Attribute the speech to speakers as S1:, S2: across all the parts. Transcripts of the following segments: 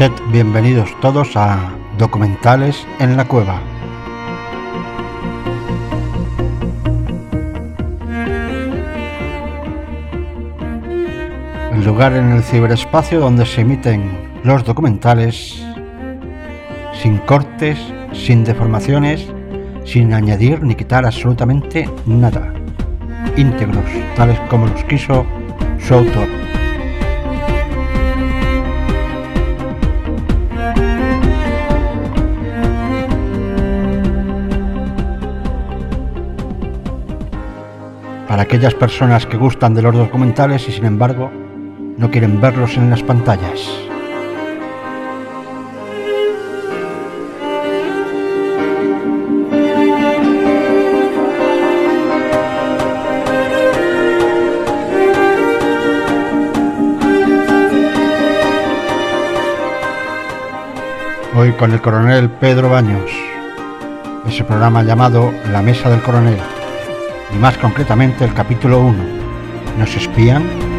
S1: Sed bienvenidos todos a Documentales en la Cueva. Lugar en el ciberespacio donde se emiten los documentales sin cortes, sin deformaciones, sin añadir ni quitar absolutamente nada. Íntegros, tales como los quiso su autor. Para aquellas personas que gustan de los documentales y sin embargo no quieren verlos en las pantallas. Hoy con el coronel Pedro Baños, ese programa llamado La Mesa del Coronel, y más concretamente el capítulo 1, ¿Nos espían?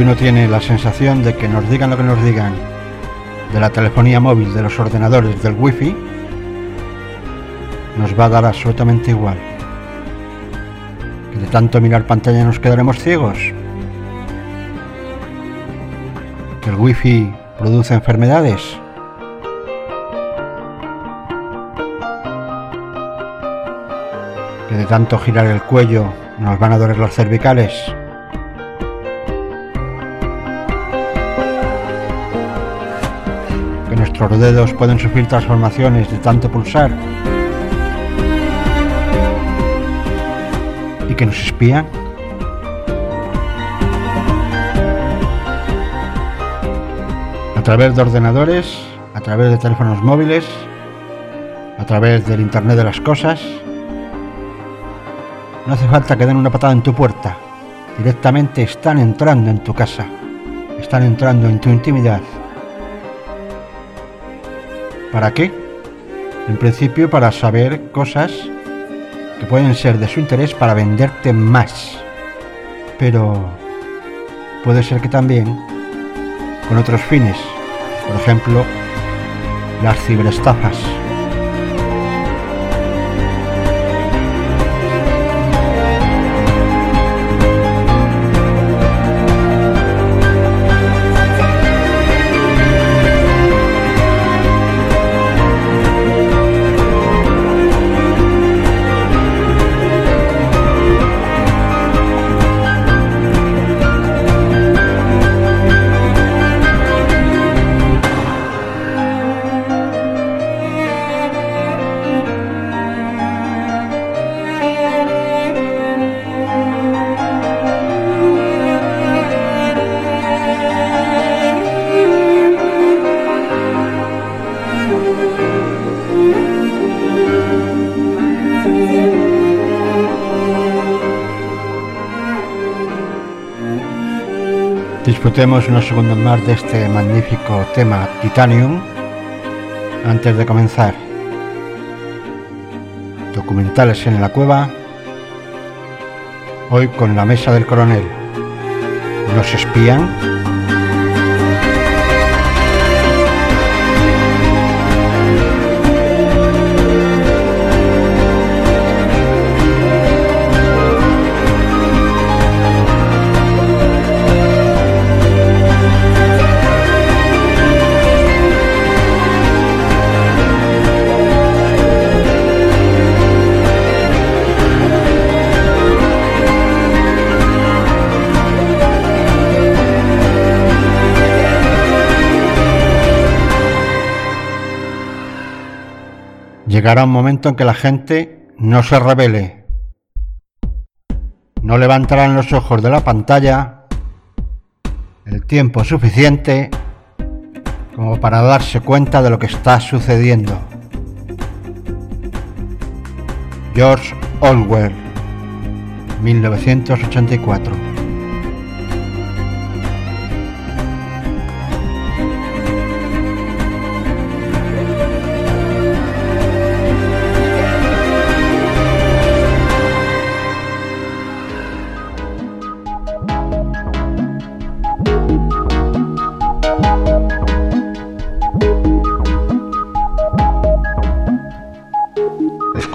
S1: Aunque uno tiene la sensación de que nos digan lo que nos digan de la telefonía móvil, de los ordenadores, del wifi, nos va a dar absolutamente igual. Que de tanto mirar pantalla nos quedaremos ciegos. Que el wifi produce enfermedades. Que de tanto girar el cuello nos van a doler los cervicales. Nuestros dedos pueden sufrir transformaciones de tanto pulsar. Y que nos espían. A través de ordenadores, a través de teléfonos móviles, a través del Internet de las Cosas. No hace falta que den una patada en tu puerta. Directamente están entrando en tu casa. Están entrando en tu intimidad. ¿Para qué? En principio para saber cosas que pueden ser de su interés para venderte más. Pero puede ser que también con otros fines, por ejemplo, las ciberestafas. Disfrutemos unos segundos más de este magnífico tema Titanium antes de comenzar. Documentales en la cueva. Hoy con la mesa del coronel. ¿Nos espían? Llegará un momento en que la gente no se revele. No levantarán los ojos de la pantalla el tiempo suficiente como para darse cuenta de lo que está sucediendo. George Orwell, 1984.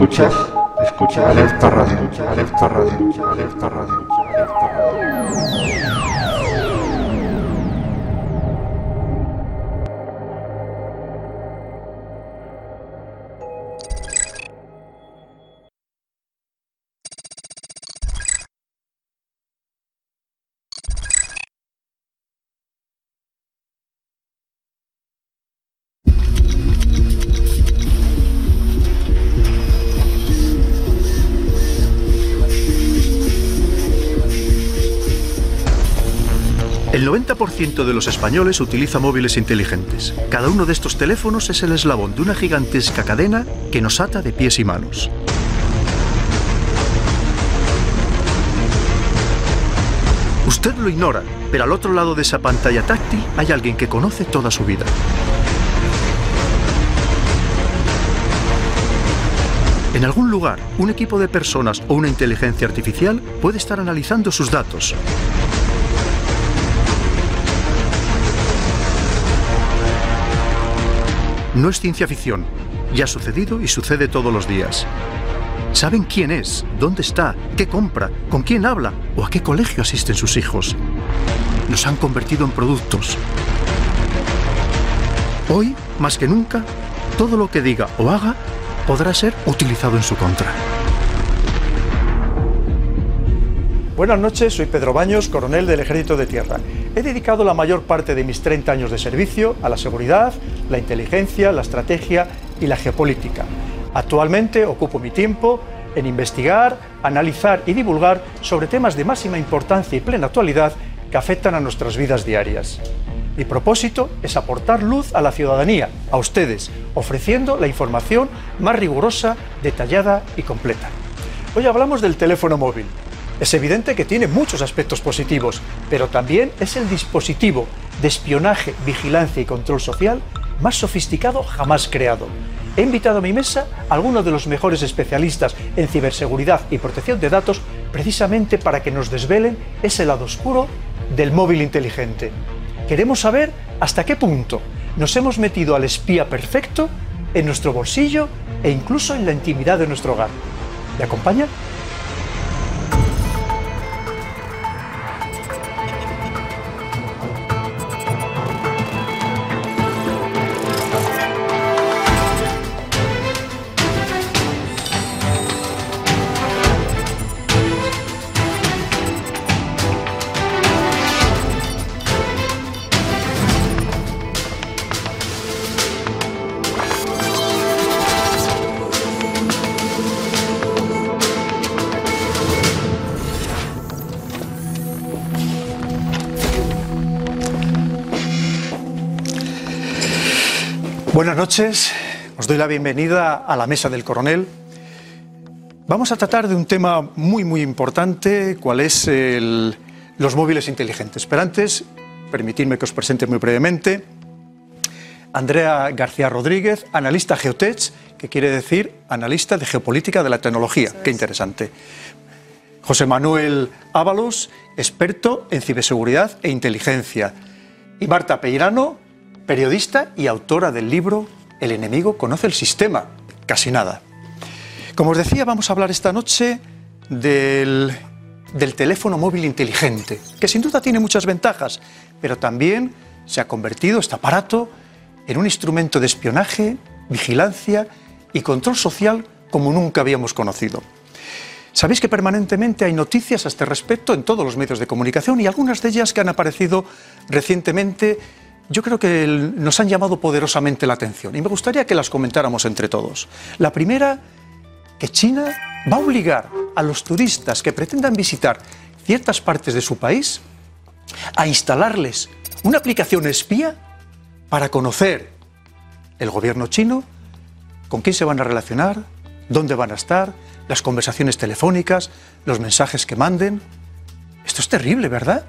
S2: Escuchas, escucha alerta radio, alerta radio, alerta radio,
S3: 90% de los españoles utiliza móviles inteligentes. Cada uno de estos teléfonos es el eslabón de una gigantesca cadena que nos ata de pies y manos. Usted lo ignora, pero al otro lado de esa pantalla táctil hay alguien que conoce toda su vida. En algún lugar, un equipo de personas o una inteligencia artificial puede estar analizando sus datos, No es ciencia ficción. Ya ha sucedido y sucede todos los días. Saben quién es, dónde está, qué compra, con quién habla o a qué colegio asisten sus hijos. Nos han convertido en productos. Hoy, más que nunca, todo lo que diga o haga podrá ser utilizado en su contra.
S4: Buenas noches, soy Pedro Baños, coronel del Ejército de Tierra. He dedicado la mayor parte de mis 30 años de servicio a la seguridad, la inteligencia, la estrategia y la geopolítica. Actualmente ocupo mi tiempo en investigar, analizar y divulgar sobre temas de máxima importancia y plena actualidad que afectan a nuestras vidas diarias. Mi propósito es aportar luz a la ciudadanía, a ustedes, ofreciendo la información más rigurosa, detallada y completa. Hoy hablamos del teléfono móvil es evidente que tiene muchos aspectos positivos, pero también es el dispositivo de espionaje, vigilancia y control social más sofisticado jamás creado. He invitado a mi mesa a algunos de los mejores especialistas en ciberseguridad y protección de datos precisamente para que nos desvelen ese lado oscuro del móvil inteligente. Queremos saber hasta qué punto nos hemos metido al espía perfecto en nuestro bolsillo e incluso en la intimidad de nuestro hogar. ¿Me acompaña? Noches, os doy la bienvenida a la mesa del coronel. Vamos a tratar de un tema muy muy importante, cuál es el, los móviles inteligentes. Pero antes, permitidme que os presente muy brevemente. Andrea García Rodríguez, analista Geotech, que quiere decir analista de geopolítica de la tecnología. Qué interesante. José Manuel Ábalos, experto en ciberseguridad e inteligencia. Y Marta Peirano, periodista y autora del libro El enemigo conoce el sistema. Casi nada. Como os decía, vamos a hablar esta noche del, del teléfono móvil inteligente, que sin duda tiene muchas ventajas, pero también se ha convertido este aparato en un instrumento de espionaje, vigilancia y control social como nunca habíamos conocido. Sabéis que permanentemente hay noticias a este respecto en todos los medios de comunicación y algunas de ellas que han aparecido recientemente yo creo que nos han llamado poderosamente la atención y me gustaría que las comentáramos entre todos. La primera, que China va a obligar a los turistas que pretendan visitar ciertas partes de su país a instalarles una aplicación espía para conocer el gobierno chino, con quién se van a relacionar, dónde van a estar, las conversaciones telefónicas, los mensajes que manden. Esto es terrible, ¿verdad?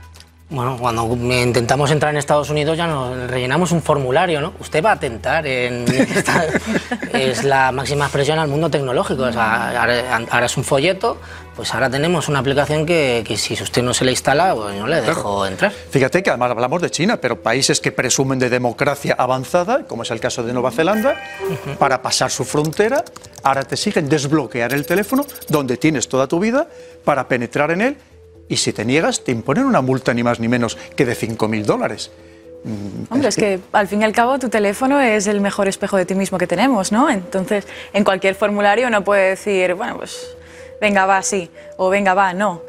S5: Bueno, cuando intentamos entrar en Estados Unidos ya nos rellenamos un formulario, ¿no? Usted va a tentar en... es la máxima expresión al mundo tecnológico. O sea, ahora, es un folleto, pues ahora tenemos una aplicación que, que, si usted no se le instala, pues no le dejo entrar.
S4: Fíjate que además hablamos de China, pero países que presumen de democracia avanzada, como es el caso de Nueva Zelanda, para pasar su frontera, ahora te exigen desbloquear el teléfono donde tienes toda tu vida para penetrar en él y si te niegas te imponen una multa ni más ni menos que de 5.000 dólares.
S6: Mm, Hombre, es que al fin y al cabo tu teléfono es el mejor espejo de ti mismo que tenemos, ¿no? Entonces, en cualquier formulario uno puede decir, bueno, pues venga, va, sí, o venga, va, no.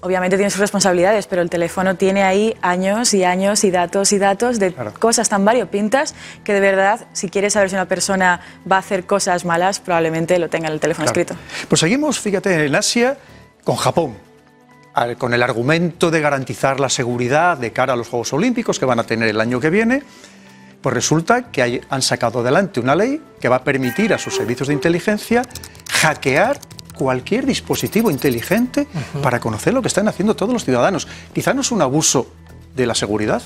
S6: Obviamente tiene sus responsabilidades, pero el teléfono tiene ahí años y años y datos y datos de cosas tan variopintas que de verdad, si quieres saber si una persona va a hacer cosas malas, probablemente lo tenga en el teléfono escrito.
S4: Pues seguimos, fíjate, en Asia con Japón con el argumento de garantizar la seguridad de cara a los Juegos Olímpicos que van a tener el año que viene, pues resulta que han sacado adelante una ley que va a permitir a sus servicios de inteligencia hackear cualquier dispositivo inteligente para conocer lo que están haciendo todos los ciudadanos. Quizá no es un abuso de la seguridad.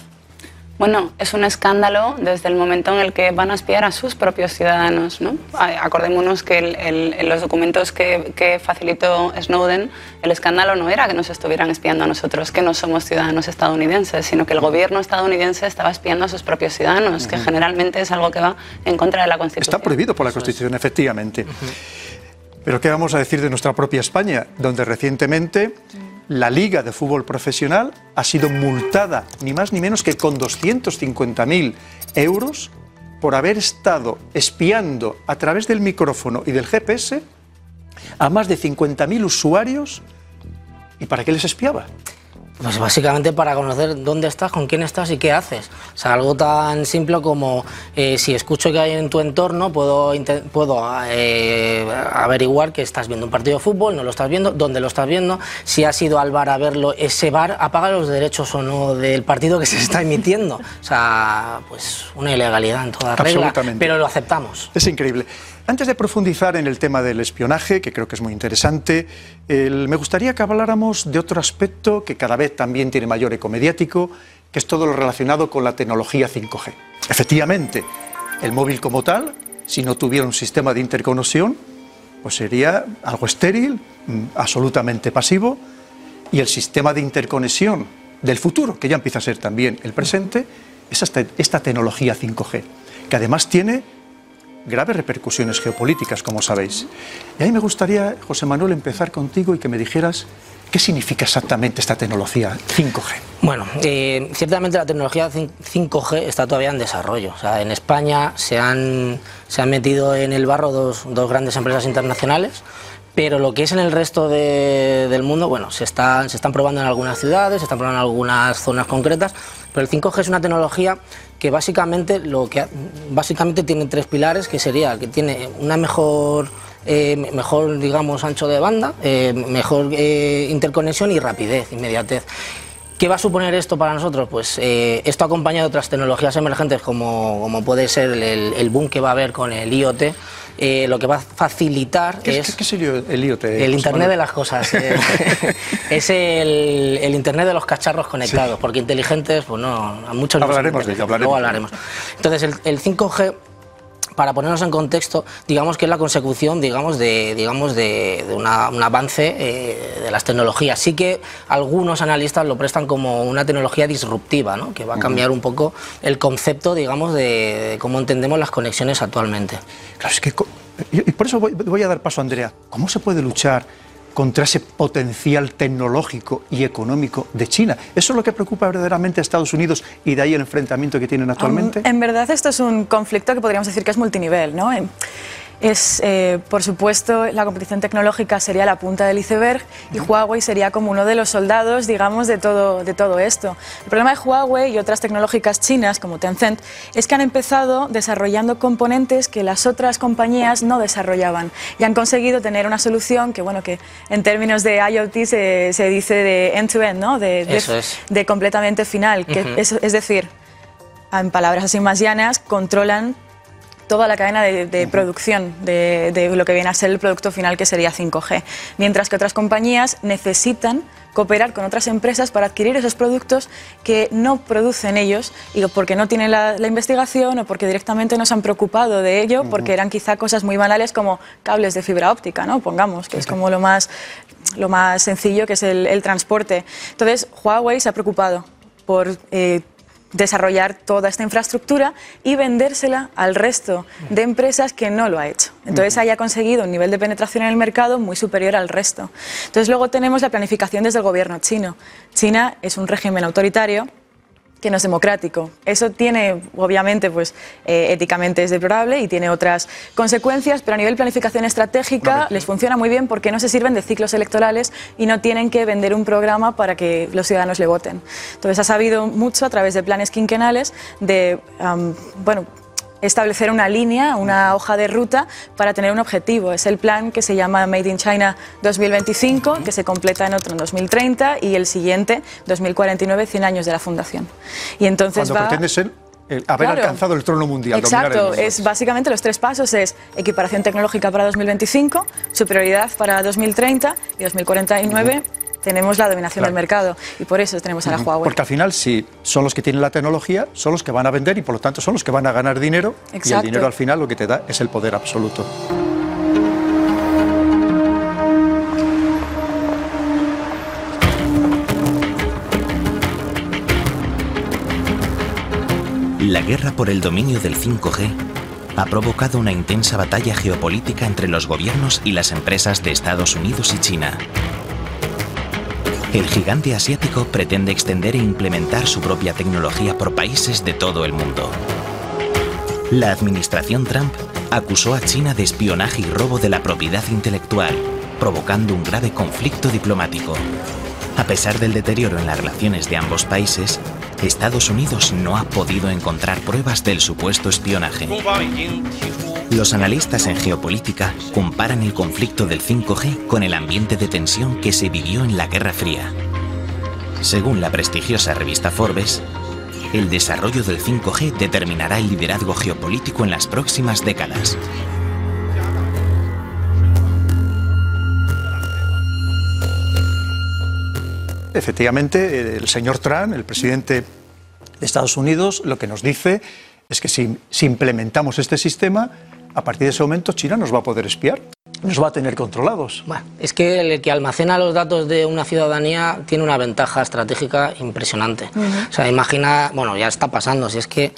S7: Bueno, es un escándalo desde el momento en el que van a espiar a sus propios ciudadanos. ¿no? Acordémonos que en los documentos que, facilitó Snowden, el escándalo no era que nos estuvieran espiando a nosotros, que no somos ciudadanos estadounidenses, sino que el gobierno estadounidense estaba espiando a sus propios ciudadanos, que generalmente es algo que va en contra de la Constitución.
S4: Está prohibido por la Constitución, efectivamente. Pero ¿qué vamos a decir de nuestra propia España, donde recientemente la Liga de Fútbol Profesional ha sido multada ni más ni menos que con 250.000 euros por haber estado espiando a través del micrófono y del GPS a más de 50.000 usuarios. ¿Y para qué les espiaba?
S5: Pues básicamente para conocer dónde estás, con quién estás y qué haces. O sea, algo tan simple como eh, si escucho que hay en tu entorno, puedo, puedo eh, averiguar que estás viendo un partido de fútbol, no lo estás viendo, dónde lo estás viendo, si has ido al bar a verlo, ese bar apaga los derechos o no del partido que se está emitiendo. O sea, pues una ilegalidad en toda regla, pero lo aceptamos.
S4: Es increíble. Antes de profundizar en el tema del espionaje, que creo que es muy interesante, me gustaría que habláramos de otro aspecto que cada vez también tiene mayor eco mediático, que es todo lo relacionado con la tecnología 5G. Efectivamente, el móvil como tal, si no tuviera un sistema de interconexión, pues sería algo estéril, mm, absolutamente pasivo, y el sistema de interconexión del futuro, que ya empieza a ser también el presente, es esta tecnología 5G, que además tiene graves repercusiones geopolíticas, como sabéis. Y ahí me gustaría, José Manuel, empezar contigo y que me dijeras qué significa exactamente esta tecnología 5G.
S5: Bueno, eh, ciertamente la tecnología 5G está todavía en desarrollo. En España se han, se han metido en el barro dos, dos grandes empresas internacionales pero lo que es en el resto del mundo, bueno, se, está, se están probando en algunas ciudades, se están probando en algunas zonas concretas, pero el 5G es una tecnología que básicamente, lo que, básicamente tiene tres pilares, que sería que tiene una mejor, eh, mejor digamos, ancho de banda, eh, mejor eh, interconexión y rapidez, inmediatez. ¿Qué va a suponer esto para nosotros? Pues esto acompañado de otras tecnologías emergentes como, como puede ser el, el boom que va a haber con el IoT, eh, lo que va a facilitar es...
S4: ¿Qué, sería el IoT?
S5: El Internet de las cosas. Eh, es el, Internet de los cacharros conectados, porque inteligentes, pues no, a muchos
S4: no Hablaremos de ello, hablaremos.
S5: hablaremos. Entonces, el, el 5G para ponernos en contexto, digamos que es la consecución, digamos, de, digamos, de, un avance eh, de las tecnologías. Sí que algunos analistas lo prestan como una tecnología disruptiva, ¿no? que va a cambiar un poco el concepto, digamos, de, cómo entendemos las conexiones actualmente.
S4: Claro, es que, y por eso voy a dar paso a Andrea. ¿Cómo se puede luchar contra ese potencial tecnológico y económico de China. ¿Eso es lo que preocupa verdaderamente a Estados Unidos y de ahí el enfrentamiento que tienen actualmente?
S6: en verdad esto es un conflicto que podríamos decir que es multinivel. ¿no? Es, eh, por supuesto, la competición tecnológica sería la punta del iceberg y Huawei sería como uno de los soldados, digamos, de todo, de todo esto. El problema de Huawei y otras tecnológicas chinas, como Tencent, es que han empezado desarrollando componentes que las otras compañías no desarrollaban y han conseguido tener una solución que, bueno, que en términos de IoT se, se dice de end-to-end, ¿no? De, de, completamente final, que es, es decir, en palabras así más llanas, controlan toda la cadena de, producción de, de lo que viene a ser el producto final que sería 5G. Mientras que otras compañías necesitan cooperar con otras empresas para adquirir esos productos que no producen ellos y porque no tienen la, investigación o porque directamente no se han preocupado de ello, porque eran quizá cosas muy banales como cables de fibra óptica, ¿no? pongamos, que es como lo más, lo más sencillo que es el, transporte. Entonces, Huawei se ha preocupado por eh, desarrollar toda esta infraestructura y vendérsela al resto de empresas que no lo ha hecho. Entonces haya conseguido un nivel de penetración en el mercado muy superior al resto. Entonces luego tenemos la planificación desde el gobierno chino. China es un régimen autoritario que no es democrático. Eso tiene, obviamente, pues eh, éticamente es deplorable y tiene otras consecuencias, pero a nivel planificación estratégica les funciona muy bien porque no se sirven de ciclos electorales y no tienen que vender un programa para que los ciudadanos le voten. Entonces ha sabido mucho a través de planes quinquenales de, bueno, establecer una línea, una hoja de ruta para tener un objetivo. Es el plan que se llama Made in China 2025, que se completa en otro en 2030 y el siguiente 2049, 100 años de la fundación.
S4: Y entonces Cuando pretende ser haber alcanzado el trono mundial.
S6: Exacto, es básicamente los tres pasos es equiparación tecnológica para 2025, superioridad para 2030 y 2049 tenemos la dominación del mercado y por eso tenemos a la Huawei.
S4: Porque al final, si son los que tienen la tecnología, son los que van a vender y por lo tanto son los que van a ganar dinero y el dinero al final lo que te da es el poder absoluto.
S8: La guerra por el dominio del 5G ha provocado una intensa batalla geopolítica entre los gobiernos y las empresas de Estados Unidos y China. El gigante asiático pretende extender e implementar su propia tecnología por países de todo el mundo. La administración Trump acusó a China de espionaje y robo de la propiedad intelectual, provocando un grave conflicto diplomático. A pesar del deterioro en las relaciones de ambos países, Estados Unidos no ha podido encontrar pruebas del supuesto espionaje. Los analistas en geopolítica comparan el conflicto del 5G con el ambiente de tensión que se vivió en la Guerra Fría. Según la prestigiosa revista Forbes, el desarrollo del 5G determinará el liderazgo geopolítico en las próximas décadas.
S4: Efectivamente, el señor Trump, el presidente de Estados Unidos, lo que nos dice es que si, implementamos este sistema, a partir de ese momento China nos va a poder espiar nos va a tener controlados.
S5: Bueno, es que el que almacena los datos de una ciudadanía tiene una ventaja estratégica impresionante. O sea, imagina, bueno, ya está pasando, si es que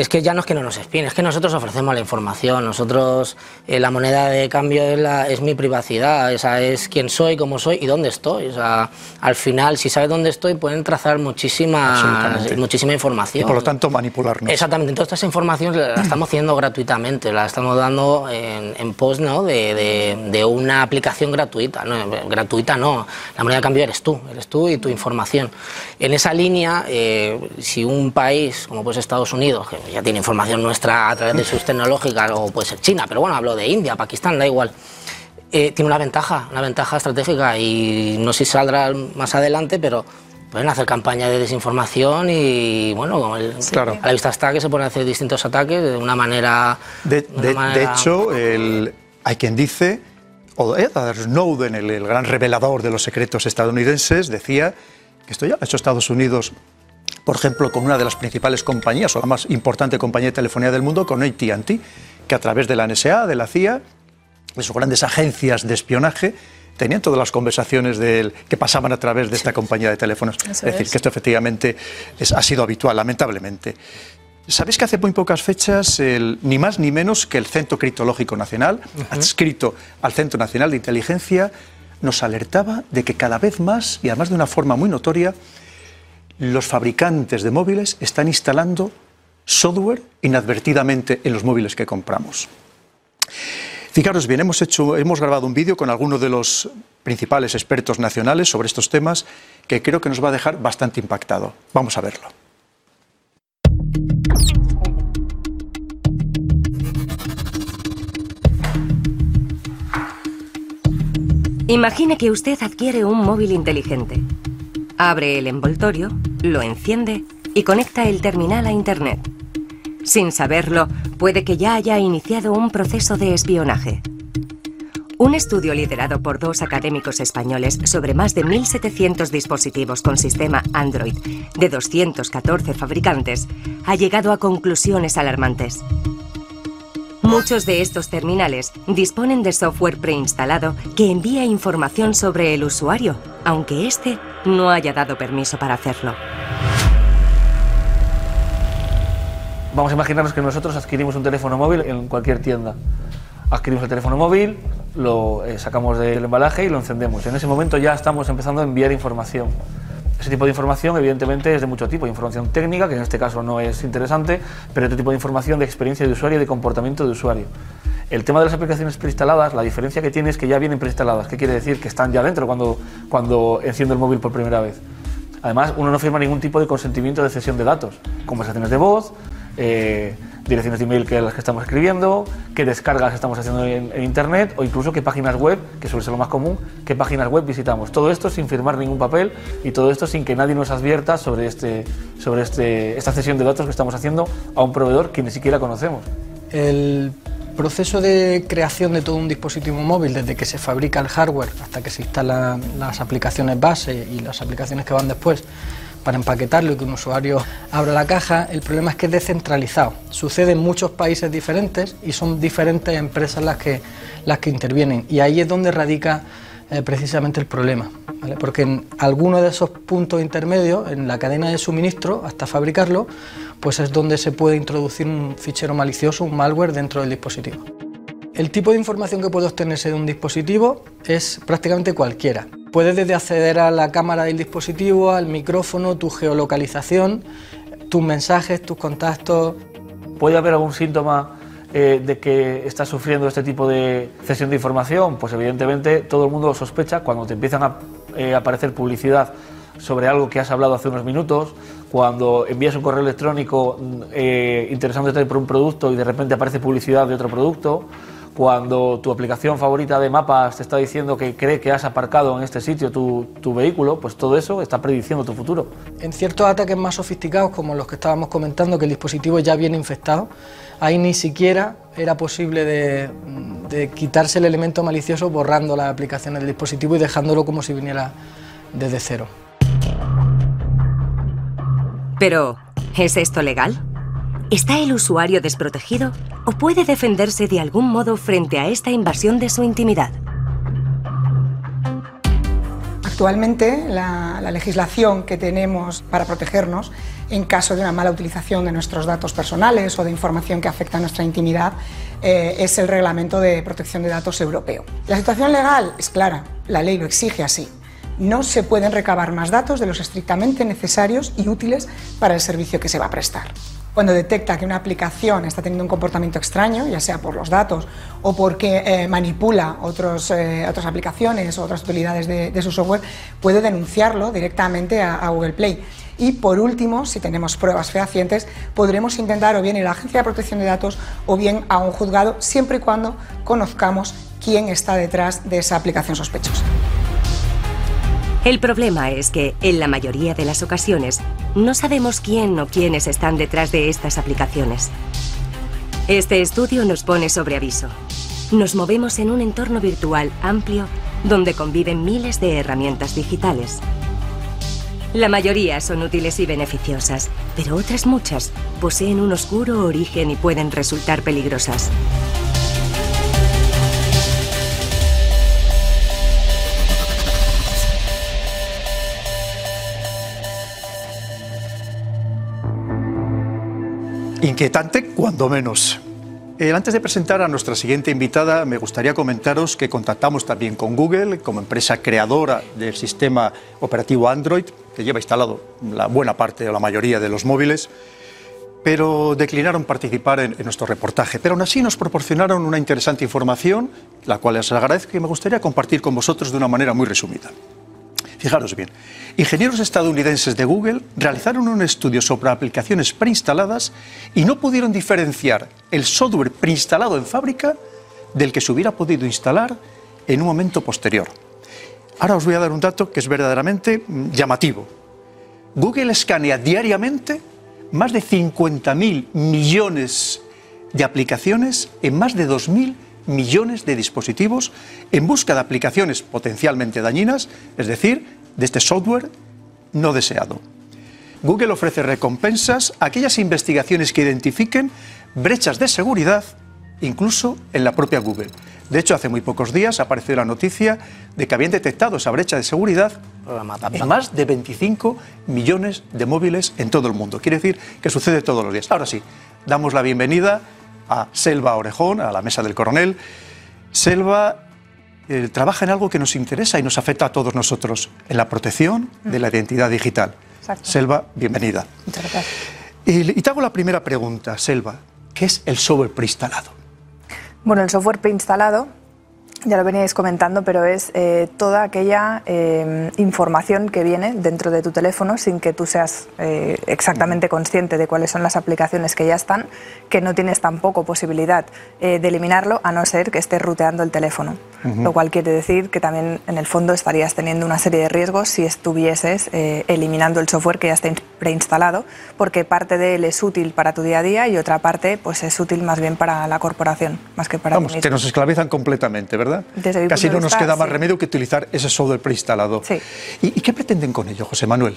S5: es que ya no es que no nos espien, es que nosotros ofrecemos la información, nosotros eh, la moneda de cambio es, la, es mi privacidad, esa es quién soy, cómo soy y dónde estoy. O sea, al final, si sabes dónde estoy, pueden trazar muchísima, muchísima información.
S4: Y por lo tanto manipularnos.
S5: Exactamente, entonces esta información la estamos haciendo gratuitamente, la estamos dando en, en post ¿no? de de, una aplicación gratuita. No, gratuita no, la moneda de cambio eres tú, eres tú y tu información. En esa línea, eh, si un país como pues Estados Unidos, que ya tiene información nuestra a través de sus tecnológicas, o puede ser China, pero bueno, hablo de India, Pakistán, da igual. Eh, tiene una ventaja, una ventaja estratégica y no sé si saldrá más adelante, pero pueden hacer campaña de desinformación y bueno, claro. a la vista está que se pueden hacer distintos ataques de una manera...
S4: De, de hecho, el, hay quien dice o Edward Snowden, el, gran revelador de los secretos estadounidenses, decía que esto ya lo ha hecho Estados Unidos, por ejemplo, con una de las principales compañías, o la más importante compañía de telefonía del mundo, con ATT, que a través de la NSA, de la CIA, de sus grandes agencias de espionaje, tenían todas las conversaciones que pasaban a través de esta compañía de teléfonos. es decir, que esto efectivamente ha sido habitual, lamentablemente. Sabéis que hace muy pocas fechas, ni más ni menos que el Centro Criptológico Nacional, adscrito al Centro Nacional de Inteligencia, nos alertaba de que cada vez más, y además de una forma muy notoria, los fabricantes de móviles están instalando software inadvertidamente en los móviles que compramos. Fijaros bien, hemos, hecho, hemos grabado un vídeo con algunos de los principales expertos nacionales sobre estos temas que creo que nos va a dejar bastante impactado. Vamos a verlo.
S9: Imagine que usted adquiere un móvil inteligente. Abre el envoltorio, lo enciende y conecta el terminal a Internet. Sin saberlo, puede que ya haya iniciado un proceso de espionaje. Un estudio liderado por dos académicos españoles sobre más de 1.700 dispositivos con sistema Android de 214 fabricantes ha llegado a conclusiones alarmantes. Muchos de estos terminales disponen de software preinstalado que envía información sobre el usuario, aunque éste no haya dado permiso para hacerlo.
S10: Vamos a imaginarnos que nosotros adquirimos un teléfono móvil en cualquier tienda. Adquirimos el teléfono móvil, lo eh, sacamos del embalaje y lo encendemos. En ese momento ya estamos empezando a enviar información. Ese tipo de información, evidentemente, es de mucho tipo. Información técnica, que en este caso no es interesante, pero otro tipo de información de experiencia de usuario y de comportamiento de usuario. El tema de las aplicaciones preinstaladas, la diferencia que tiene es que ya vienen preinstaladas. ¿Qué quiere decir? Que están ya dentro cuando, cuando enciendo el móvil por primera vez. Además, uno no firma ningún tipo de consentimiento de cesión de datos, conversaciones de voz, eh, direcciones de email que las que estamos escribiendo, qué descargas estamos haciendo en, en, internet o incluso qué páginas web, que suele ser lo más común, qué páginas web visitamos. Todo esto sin firmar ningún papel y todo esto sin que nadie nos advierta sobre, este, sobre este, esta cesión de datos que estamos haciendo a un proveedor que ni siquiera conocemos.
S11: El proceso de creación de todo un dispositivo móvil, desde que se fabrica el hardware hasta que se instalan las aplicaciones base y las aplicaciones que van después, para empaquetarlo y que un usuario abra la caja, el problema es que es descentralizado. Sucede en muchos países diferentes y son diferentes empresas las que, las que intervienen. Y ahí es donde radica eh, precisamente el problema. Porque en alguno de esos puntos intermedios, en la cadena de suministro, hasta fabricarlo, pues es donde se puede introducir un fichero malicioso, un malware dentro del dispositivo. El tipo de información que puede obtenerse de un dispositivo es prácticamente cualquiera. Puedes desde acceder a la cámara del dispositivo, al micrófono, tu geolocalización, tus mensajes, tus contactos.
S10: ¿Puede haber algún síntoma eh, de que estás sufriendo este tipo de cesión de información? Pues evidentemente todo el mundo sospecha cuando te empiezan a eh, aparecer publicidad sobre algo que has hablado hace unos minutos, cuando envías un correo electrónico eh, interesándote por un producto y de repente aparece publicidad de otro producto, cuando tu aplicación favorita de mapas te está diciendo que cree que has aparcado en este sitio tu, tu, vehículo, pues todo eso está prediciendo tu futuro.
S11: En ciertos ataques más sofisticados, como los que estábamos comentando, que el dispositivo ya viene infectado, ahí ni siquiera era posible de, de quitarse el elemento malicioso borrando las aplicaciones del dispositivo y dejándolo como si viniera desde cero.
S9: Pero, ¿es esto legal? ¿Está el usuario desprotegido o puede defenderse de algún modo frente a esta invasión de su intimidad?
S12: Actualmente, la, la, legislación que tenemos para protegernos en caso de una mala utilización de nuestros datos personales o de información que afecta a nuestra intimidad eh, es el Reglamento de Protección de Datos Europeo. La situación legal es clara, la ley lo exige así. No se pueden recabar más datos de los estrictamente necesarios y útiles para el servicio que se va a prestar cuando detecta que una aplicación está teniendo un comportamiento extraño, ya sea por los datos o porque eh, manipula otros, eh, otras aplicaciones o otras utilidades de, su software, puede denunciarlo directamente a, a, Google Play. Y por último, si tenemos pruebas fehacientes, podremos intentar o bien ir a la Agencia de Protección de Datos o bien a un juzgado, siempre y cuando conozcamos quién está detrás de esa aplicación sospechosa.
S9: El problema es que, en la mayoría de las ocasiones, no sabemos quién o quiénes están detrás de estas aplicaciones. Este estudio nos pone sobre aviso. Nos movemos en un entorno virtual amplio donde conviven miles de herramientas digitales. La mayoría son útiles y beneficiosas, pero otras muchas poseen un oscuro origen y pueden resultar peligrosas.
S4: Inquietante, cuando menos. Eh, antes de presentar a nuestra siguiente invitada, me gustaría comentaros que contactamos también con Google como empresa creadora del sistema operativo Android, que lleva instalado la buena parte o la mayoría de los móviles, pero declinaron participar en, en nuestro reportaje. Pero aún así nos proporcionaron una interesante información, la cual les agradezco y me gustaría compartir con vosotros de una manera muy resumida. Fijaros bien, ingenieros estadounidenses de Google realizaron un estudio sobre aplicaciones preinstaladas y no pudieron diferenciar el software preinstalado en fábrica del que se hubiera podido instalar en un momento posterior. Ahora os voy a dar un dato que es verdaderamente llamativo. Google escanea diariamente más de 50.000 millones de aplicaciones en más de 2.000 millones de dispositivos en busca de aplicaciones potencialmente dañinas, es decir, de este software no deseado. Google ofrece recompensas a aquellas investigaciones que identifiquen brechas de seguridad, incluso en la propia Google. De hecho, hace muy pocos días apareció la noticia de que habían detectado esa brecha de seguridad en más de 25 millones de móviles en todo el mundo. Quiere decir que sucede todos los días. Ahora sí, damos la bienvenida a Selva Orejón, a la mesa del coronel. Selva eh, trabaja en algo que nos interesa y nos afecta a todos nosotros, en la protección de la identidad digital. Selva, bienvenida.
S6: Muchas gracias.
S4: Y, y te hago la primera pregunta, Selva. ¿Qué es el software preinstalado?
S13: Bueno, el software preinstalado, ya lo veníais comentando, pero es eh, toda aquella eh, información que viene dentro de tu teléfono sin que tú seas eh, exactamente consciente de cuáles son las aplicaciones que ya están, que no tienes tampoco posibilidad de eliminarlo a no ser que estés ruteando el teléfono.
S14: Ujú.
S13: Lo cual quiere decir que también en el fondo estarías teniendo una serie de riesgos si estuvieses eliminando el software que ya está preinstalado, porque parte de él es útil para tu día a día y otra parte pues es útil más bien para la corporación, más que para ti
S4: Vamos,
S13: mismo.
S4: que nos esclavizan completamente, ¿verdad?
S13: Desde
S4: Casi no nos
S13: vista,
S4: queda más
S13: sí.
S4: remedio que utilizar ese software preinstalado.
S13: Sí.
S4: ¿Y, y qué pretenden con ello, José Manuel?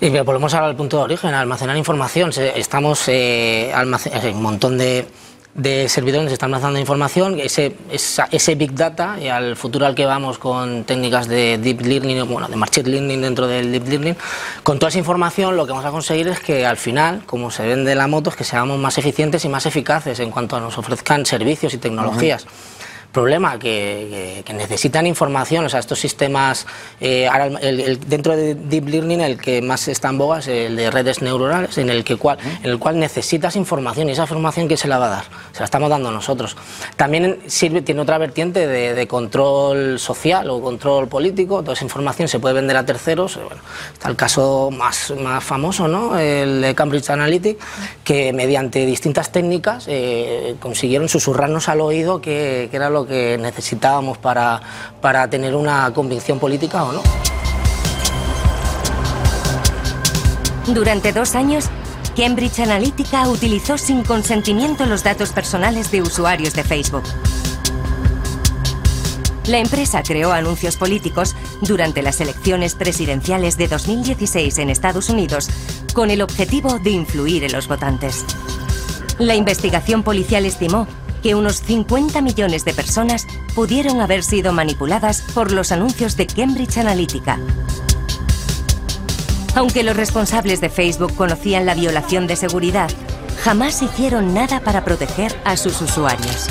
S5: Y volvemos ahora al punto de origen, almacenar información. Estamos, eh, eh, un montón de, de servidores están almacenando información, ese, esa- ese big data y al futuro al que vamos con técnicas de deep learning, bueno, de machine learning dentro del deep learning, con toda esa información lo que vamos a conseguir es que al final, como se vende la moto, es que seamos más eficientes y más eficaces en cuanto a nos ofrezcan servicios y tecnologías problema que, que- que necesitan información, o sea, estos sistemas, eh, ahora el- el- dentro de Deep Learning el que más está en boga es el de redes neuronales, en el, que cual, en el cual necesitas información y esa información que se la va a dar, se la estamos dando nosotros. También sirve, tiene otra vertiente de, de control social o control político, toda esa información se puede vender a terceros, eh, bueno, está el caso más, más famoso, ¿no? el de Cambridge Analytica, que mediante distintas técnicas eh, consiguieron susurrarnos al oído que, que era lo que necesitábamos para, para tener una convicción política o no.
S9: Durante dos años, Cambridge Analytica utilizó sin consentimiento los datos personales de usuarios de Facebook. La empresa creó anuncios políticos durante las elecciones presidenciales de 2016 en Estados Unidos con el objetivo de influir en los votantes. La investigación policial estimó que unos 50 millones de personas pudieron haber sido manipuladas por los anuncios de Cambridge Analytica. Aunque los responsables de Facebook conocían la violación de seguridad, jamás hicieron nada para proteger a sus usuarios.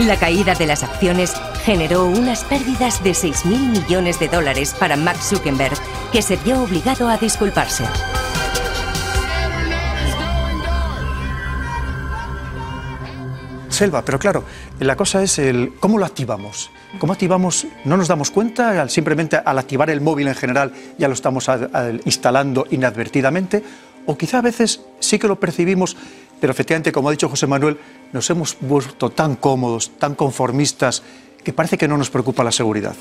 S9: La caída de las acciones generó unas pérdidas de 6.000 millones de dólares para Mark Zuckerberg, que se vio obligado a disculparse.
S4: Selva, pero claro, la cosa es el cómo lo activamos. ¿Cómo activamos? No nos damos cuenta, simplemente al activar el móvil en general ya lo estamos instalando inadvertidamente, o quizá a veces sí que lo percibimos, pero efectivamente, como ha dicho José Manuel, nos hemos vuelto tan cómodos, tan conformistas, que parece que no nos preocupa la seguridad.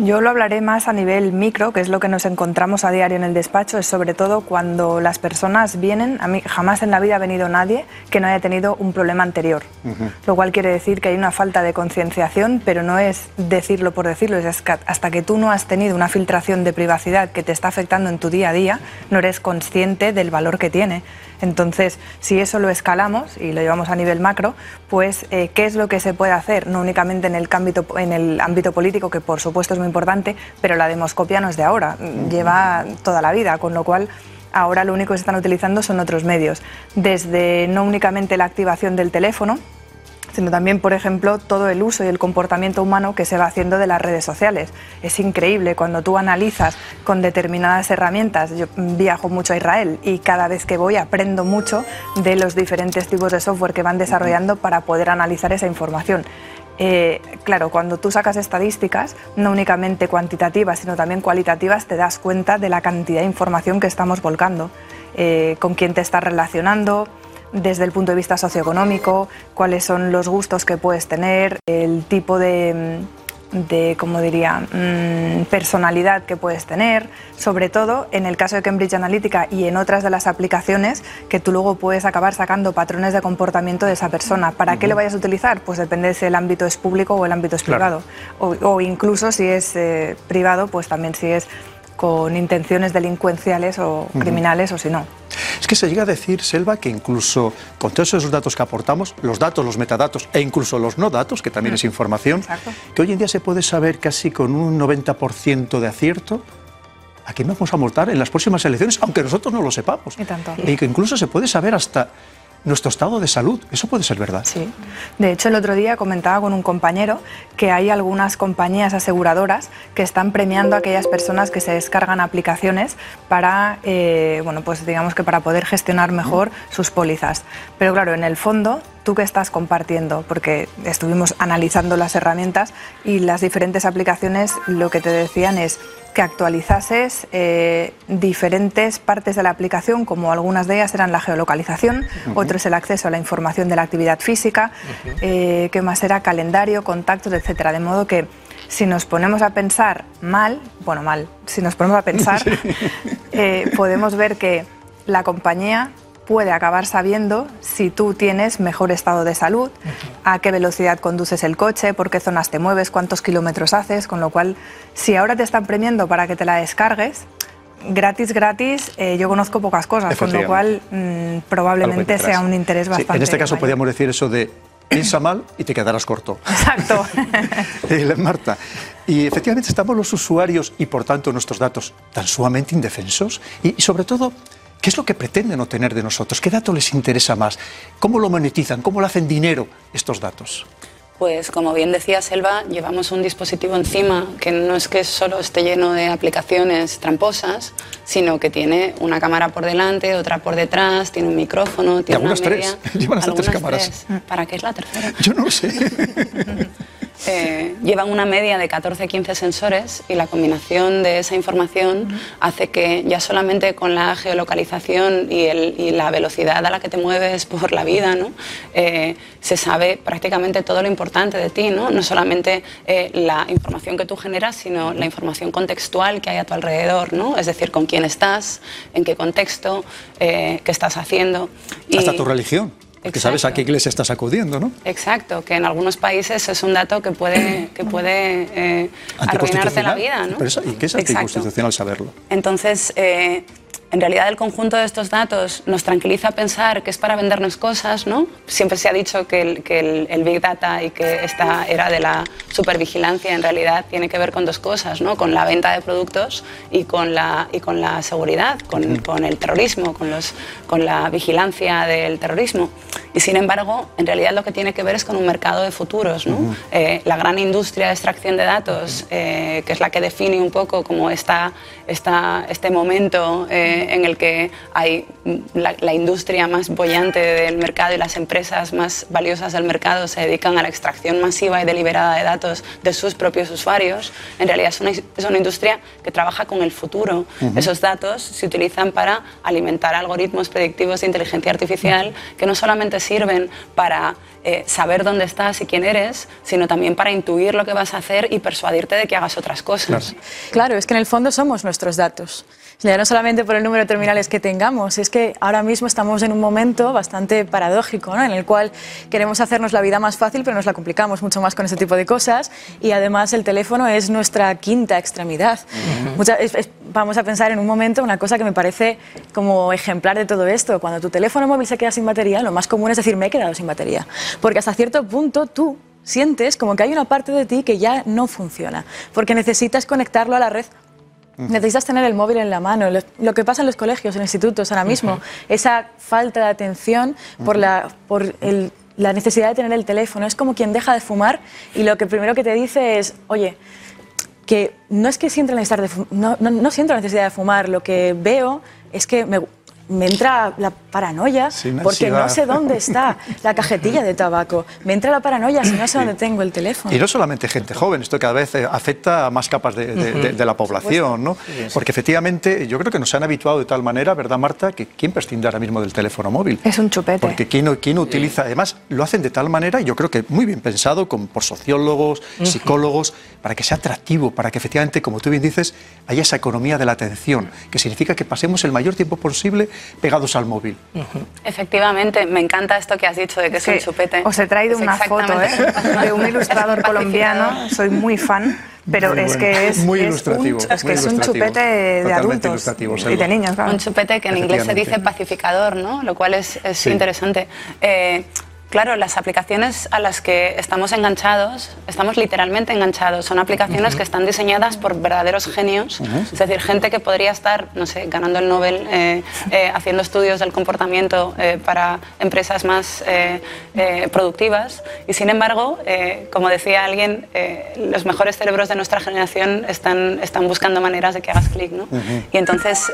S13: Yo lo hablaré más a nivel micro, que es lo que nos encontramos a diario en el despacho, es sobre todo cuando las personas vienen, a mí jamás en la vida ha venido nadie que no haya tenido un problema anterior, lo cual quiere decir que hay una falta de concienciación, pero no es decirlo por decirlo, es que hasta que tú no has tenido una filtración de privacidad que te está afectando en tu día a día, no eres consciente del valor que tiene. Entonces, si eso lo escalamos y lo llevamos a nivel macro, pues eh, ¿qué es lo que se puede hacer? No únicamente en el, ámbito, en el ámbito político, que por supuesto es muy importante, pero la demoscopia no es de ahora, lleva toda la vida, con lo cual ahora lo único que se están utilizando son otros medios. Desde no únicamente la activación del teléfono, sino también, por ejemplo, todo el uso y el comportamiento humano que se va haciendo de las redes sociales. Es increíble cuando tú analizas con determinadas herramientas. Yo viajo mucho a Israel y cada vez que voy aprendo mucho de los diferentes tipos de software que van desarrollando para poder analizar esa información. Eh, claro, cuando tú sacas estadísticas, no únicamente cuantitativas, sino también cualitativas, te das cuenta de la cantidad de información que estamos volcando, eh, con quién te estás relacionando, desde el punto de vista socioeconómico, cuáles son los gustos que puedes tener, el tipo de, de como diría, mm, personalidad que puedes tener, sobre todo en el caso de Cambridge Analytica y en otras de las aplicaciones que tú luego puedes acabar sacando patrones de comportamiento de esa persona. ¿Para qué lo vayas a utilizar? Pues depende si el ámbito es público o el ámbito es privado. O, o incluso si es eh, privado, pues también si es con intenciones delincuenciales o criminales o si no.
S4: Es que se llega a decir, Selva, que incluso con todos esos datos que aportamos, los datos, los metadatos e incluso los no datos, que también es información, que hoy en día se puede saber casi con un 90% de acierto a quién vamos a multar en las próximas elecciones, aunque nosotros no lo sepamos.
S13: Y tanto.
S4: Y que incluso se puede saber hasta nuestro estado de salud. Eso puede ser verdad.
S13: Sí. De hecho, el otro día comentaba con un compañero que hay algunas compañías aseguradoras que están premiando a aquellas personas que se descargan aplicaciones para, eh, bueno, pues digamos que para poder gestionar mejor sus pólizas. Pero claro, en el fondo, tú que estás compartiendo, porque estuvimos analizando las herramientas y las diferentes aplicaciones, lo que te decían es que actualizases eh, diferentes partes de la aplicación, como algunas de ellas eran la geolocalización,
S14: Ujú.
S13: otro es el acceso a la información de la actividad física, eh, que más era calendario, contactos, etcétera. De modo que si nos ponemos a pensar mal, bueno, mal, si nos ponemos a pensar, eh, podemos ver que la compañía puede acabar sabiendo si tú tienes mejor estado de salud, a qué velocidad conduces el coche, por qué zonas te mueves, cuántos kilómetros haces, con lo cual, si ahora te están premiando para que te la descargues, gratis, gratis, eh, yo conozco pocas cosas, con lo cual mm, probablemente sea un interés
S4: Sí,
S13: bastante.
S4: en este caso
S13: mayor.
S4: podríamos decir eso de piensa mal y te quedarás corto.
S13: Exacto.
S4: Eh, Marta, y efectivamente estamos los usuarios y por tanto nuestros datos tan sumamente indefensos y, y sobre todo, ¿qué es lo que pretenden obtener de nosotros? ¿Qué dato les interesa más? ¿Cómo lo monetizan? ¿Cómo lo hacen dinero estos datos?
S7: Pues como bien decía Selva, llevamos un dispositivo encima que no es que solo esté lleno de aplicaciones tramposas, sino que tiene una cámara por delante, otra por detrás, tiene un micrófono, tiene
S4: algunas
S7: una
S4: tres.
S7: media.
S4: Llevan hasta tres cámaras.
S7: tres. ¿Para qué es la tercera?
S4: Yo no lo sé.
S7: Eh, llevan una media de 14-15 sensores y la combinación de esa información hace que ya solamente con la geolocalización y, el- y la velocidad a la que te mueves por la vida, ¿no? Eh, se sabe prácticamente todo lo importante de ti, no, no solamente eh, la información que tú generas, sino la información contextual que hay a tu alrededor, ¿no? es decir, con quién estás, en qué contexto, eh, qué estás haciendo.
S4: Hasta tu religión. Porque sabes a qué iglesia estás acudiendo, ¿no?
S7: Exacto, que en algunos países es un dato que puede, que puede eh, arruinarte la vida. ¿no?
S4: Pero eso- ¿Y qué es
S7: Exacto.
S4: anticonstitucional saberlo?
S7: Entonces, eh, en realidad el conjunto de estos datos nos tranquiliza pensar que es para vendernos cosas, ¿no? Siempre se ha dicho que el, que el- el Big Data y que esta era de la supervigilancia en realidad tiene que ver con dos cosas, ¿no? Con la venta de productos y con la, y con la seguridad, con, con el terrorismo, con, los, con la vigilancia del terrorismo. Y sin embargo, en realidad lo que tiene que ver es con un mercado de futuros, ¿no? Eh, la gran industria de extracción de datos, eh, que es la que define un poco como esta, este momento eh, en el que hay la, la industria más bollante del mercado y las empresas más valiosas del mercado se dedican a la extracción masiva y deliberada de datos de sus propios usuarios, en realidad es una, es una industria que trabaja con el futuro.
S14: Ujú.
S7: Esos datos se utilizan para alimentar algoritmos predictivos de inteligencia artificial que no solamente sirven para eh, saber dónde estás y quién eres, sino también para intuir lo que vas a hacer y persuadirte de que hagas otras cosas.
S6: Claro, es que en el fondo somos nuestros datos. Ya no solamente por el número de terminales que tengamos, es que ahora mismo estamos en un momento bastante paradójico, ¿no? en el cual queremos hacernos la vida más fácil, pero nos la complicamos mucho más con este tipo de cosas. Y además el teléfono es nuestra quinta extremidad. Mucha- es- es- vamos a pensar en un momento una cosa que me parece como ejemplar de todo esto. Cuando tu teléfono móvil se queda sin batería, lo más común es decir, me he quedado sin batería. Porque hasta cierto punto tú sientes como que hay una parte de ti que ya no funciona, porque necesitas conectarlo a la red Necesitas tener el móvil en la mano. Lo, lo que pasa en los colegios, en institutos ahora mismo, esa falta de atención por, la, por el- la necesidad de tener el teléfono. Es como quien deja de fumar y lo que primero que te dice es, oye, que no es que sienta la necesidad de, no, no- no siento la necesidad de fumar, lo que veo es que me- me entra la paranoia porque no sé dónde está la cajetilla de tabaco. Me entra la paranoia si no sé dónde tengo el teléfono.
S4: Y no solamente gente joven, esto cada vez eh, afecta a más capas de, de- de- de la población, ¿no? Porque efectivamente yo creo que nos han habituado de tal manera, ¿verdad, Marta? Que ¿quién prescinde ahora mismo del teléfono móvil?
S13: Es un chupete.
S4: Porque ¿quién, no- quién no utiliza? Además, lo hacen de tal manera, y yo creo que muy bien pensado, con, por sociólogos, psicólogos, para que sea atractivo, para que efectivamente, como tú bien dices, haya esa economía de la atención, que significa que pasemos el mayor tiempo posible pegados al móvil.
S7: Efectivamente, me encanta esto que has dicho de que es un
S13: Que
S7: chupete.
S13: Os he traído
S7: Es
S13: una foto
S7: exactamente-
S13: ¿eh? de un ilustrador
S7: un
S13: colombiano, soy muy fan, pero
S4: Muy
S13: es
S4: bueno.
S13: que es,
S4: Muy
S13: es
S4: ilustrativo,
S13: un, es,
S4: muy
S13: que es un chupete de
S4: Totalmente
S13: adultos
S4: ilustrativo,
S13: y de niños. claro.
S7: Un chupete que en inglés se dice pacificador, ¿no? Lo cual es, es
S4: Sí.
S7: interesante. Eh, claro, las aplicaciones a las que estamos enganchados, estamos literalmente enganchados. Son aplicaciones que están diseñadas por verdaderos genios, es decir, gente que podría estar, no sé, ganando el Nobel, eh, eh, haciendo estudios del comportamiento eh, para empresas más productivas. Y sin embargo, como decía alguien, los mejores cerebros de nuestra generación están, están buscando maneras de que hagas clic, ¿no? Y entonces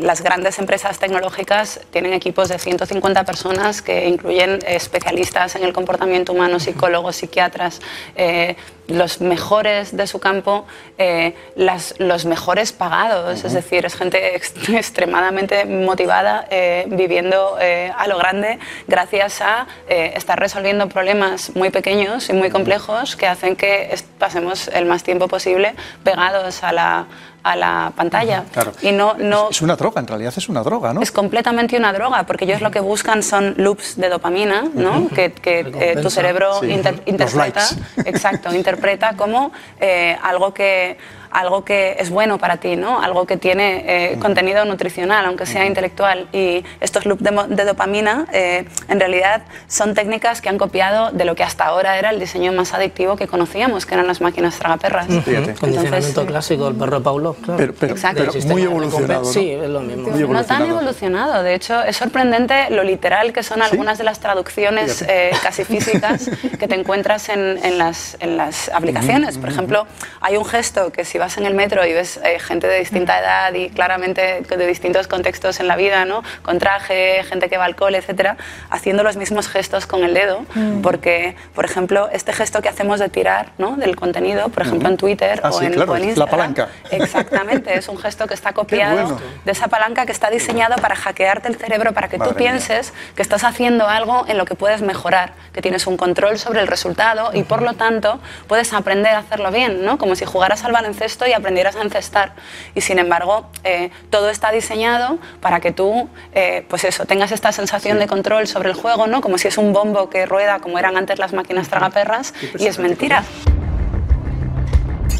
S7: las grandes empresas tecnológicas tienen equipos de 150 personas que incluyen especialistas en el comportamiento humano, psicólogos, psiquiatras, eh, los mejores de su campo, eh, las- los mejores pagados, es decir, es gente ex- extremadamente motivada eh, viviendo eh, a lo grande gracias a eh, estar resolviendo problemas muy pequeños y muy complejos que hacen que pasemos el más tiempo posible pegados a la, a la pantalla.
S4: Claro.
S7: Y no, no,
S4: Es una droga, en realidad es una droga, ¿no?
S7: es completamente una droga, porque ellos lo que buscan son loops de dopamina, ¿no? que, que, eh, tu cerebro
S4: Sí.
S7: inter-
S4: Los
S7: interpreta, exacto, interpreta como eh, algo que algo que es bueno para ti, ¿no? algo que tiene eh, contenido nutricional, aunque sea intelectual. Y estos loops de, de dopamina, eh, en realidad, son técnicas que han copiado de lo que hasta ahora era el diseño más adictivo que conocíamos, que eran las máquinas tragaperras.
S4: Fíjate.
S5: Condicionamiento
S7: Entonces,
S5: clásico, el perro de Pavlov, claro.
S4: Pero, pero-
S7: Exacto.
S4: pero muy evolucionado. ¿no?
S5: Sí, es lo mismo.
S4: Muy
S7: No tan
S4: evolucionado.
S7: de hecho es sorprendente lo literal que son algunas de las traducciones eh, casi físicas que te encuentras en, en las, en las aplicaciones. Por ejemplo, hay un gesto que si vas en el metro y ves eh, gente de distinta edad y claramente de distintos contextos en la vida, ¿no? con traje, gente que va al cole, etcétera, haciendo los mismos gestos con el dedo, porque, por ejemplo, este gesto que hacemos de tirar ¿no? del contenido, por ejemplo, en Twitter
S4: Ah,
S7: o,
S4: sí,
S7: en,
S4: claro,
S7: o en
S4: la
S7: Instagram,
S4: palanca.
S7: Exactamente, es un gesto que está copiado
S4: bueno.
S7: de esa palanca que está diseñado para hackearte el cerebro, para que
S4: Madre
S7: tú
S4: mía.
S7: pienses que estás haciendo algo en lo que puedes mejorar, que tienes un control sobre el resultado y por lo tanto puedes aprender a hacerlo bien, ¿no? Como si jugaras al baloncesto y aprendieras a encestar. Y sin embargo, eh, todo está diseñado para que tú, eh, pues eso, tengas esta sensación de control sobre el juego, ¿no? Como si es un bombo que rueda como eran antes las máquinas tragaperras y es mentira.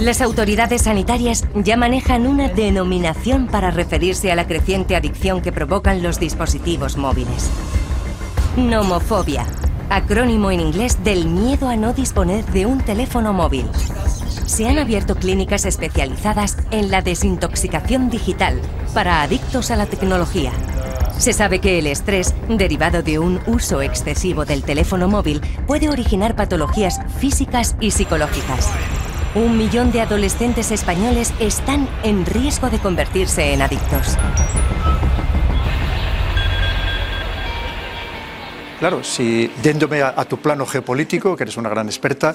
S9: Las autoridades sanitarias ya manejan una denominación para referirse a la creciente adicción que provocan los dispositivos móviles. Nomofobia, acrónimo en inglés del miedo a no disponer de un teléfono móvil. Se han abierto clínicas especializadas en la desintoxicación digital para adictos a la tecnología. Se sabe que el estrés, derivado de un uso excesivo del teléfono móvil, puede originar patologías físicas y psicológicas. Un millón de adolescentes españoles están en riesgo de convertirse en adictos.
S4: Claro, si yéndome a, a tu plano geopolítico, que eres una gran experta,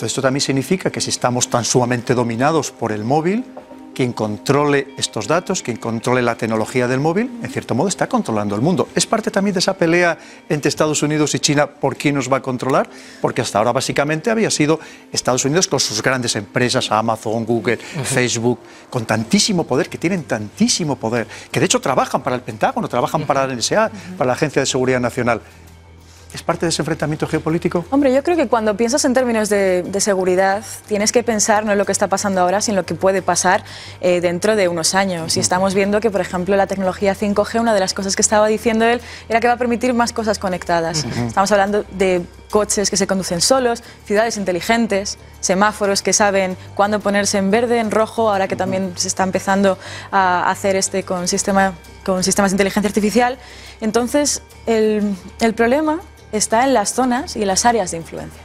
S4: todo esto también significa que si estamos tan sumamente dominados por el móvil, quien controle estos datos, quien controle la tecnología del móvil, en cierto modo está controlando el mundo. ¿Es parte también de esa pelea entre Estados Unidos y China por quién nos va a controlar? Porque hasta ahora básicamente había sido Estados Unidos con sus grandes empresas, Amazon, Google, Facebook, con tantísimo poder, que tienen tantísimo poder, que de hecho trabajan para el Pentágono, trabajan para la NSA, para la Agencia de Seguridad Nacional. ¿Es parte de ese enfrentamiento geopolítico?
S6: Hombre, yo creo que cuando piensas en términos de, de seguridad, tienes que pensar no en lo que está pasando ahora, sino en lo que puede pasar eh, dentro de unos años. Y estamos viendo que, por ejemplo, la tecnología 5G, una de las cosas que estaba diciendo él, era que va a permitir más cosas conectadas. Estamos hablando de coches que se conducen solos, ciudades inteligentes, semáforos que saben cuándo ponerse en verde, en rojo, ahora que también se está empezando a hacer este con, sistema, con sistemas de inteligencia artificial. Entonces, el, el problema está en las zonas y en las áreas de influencia.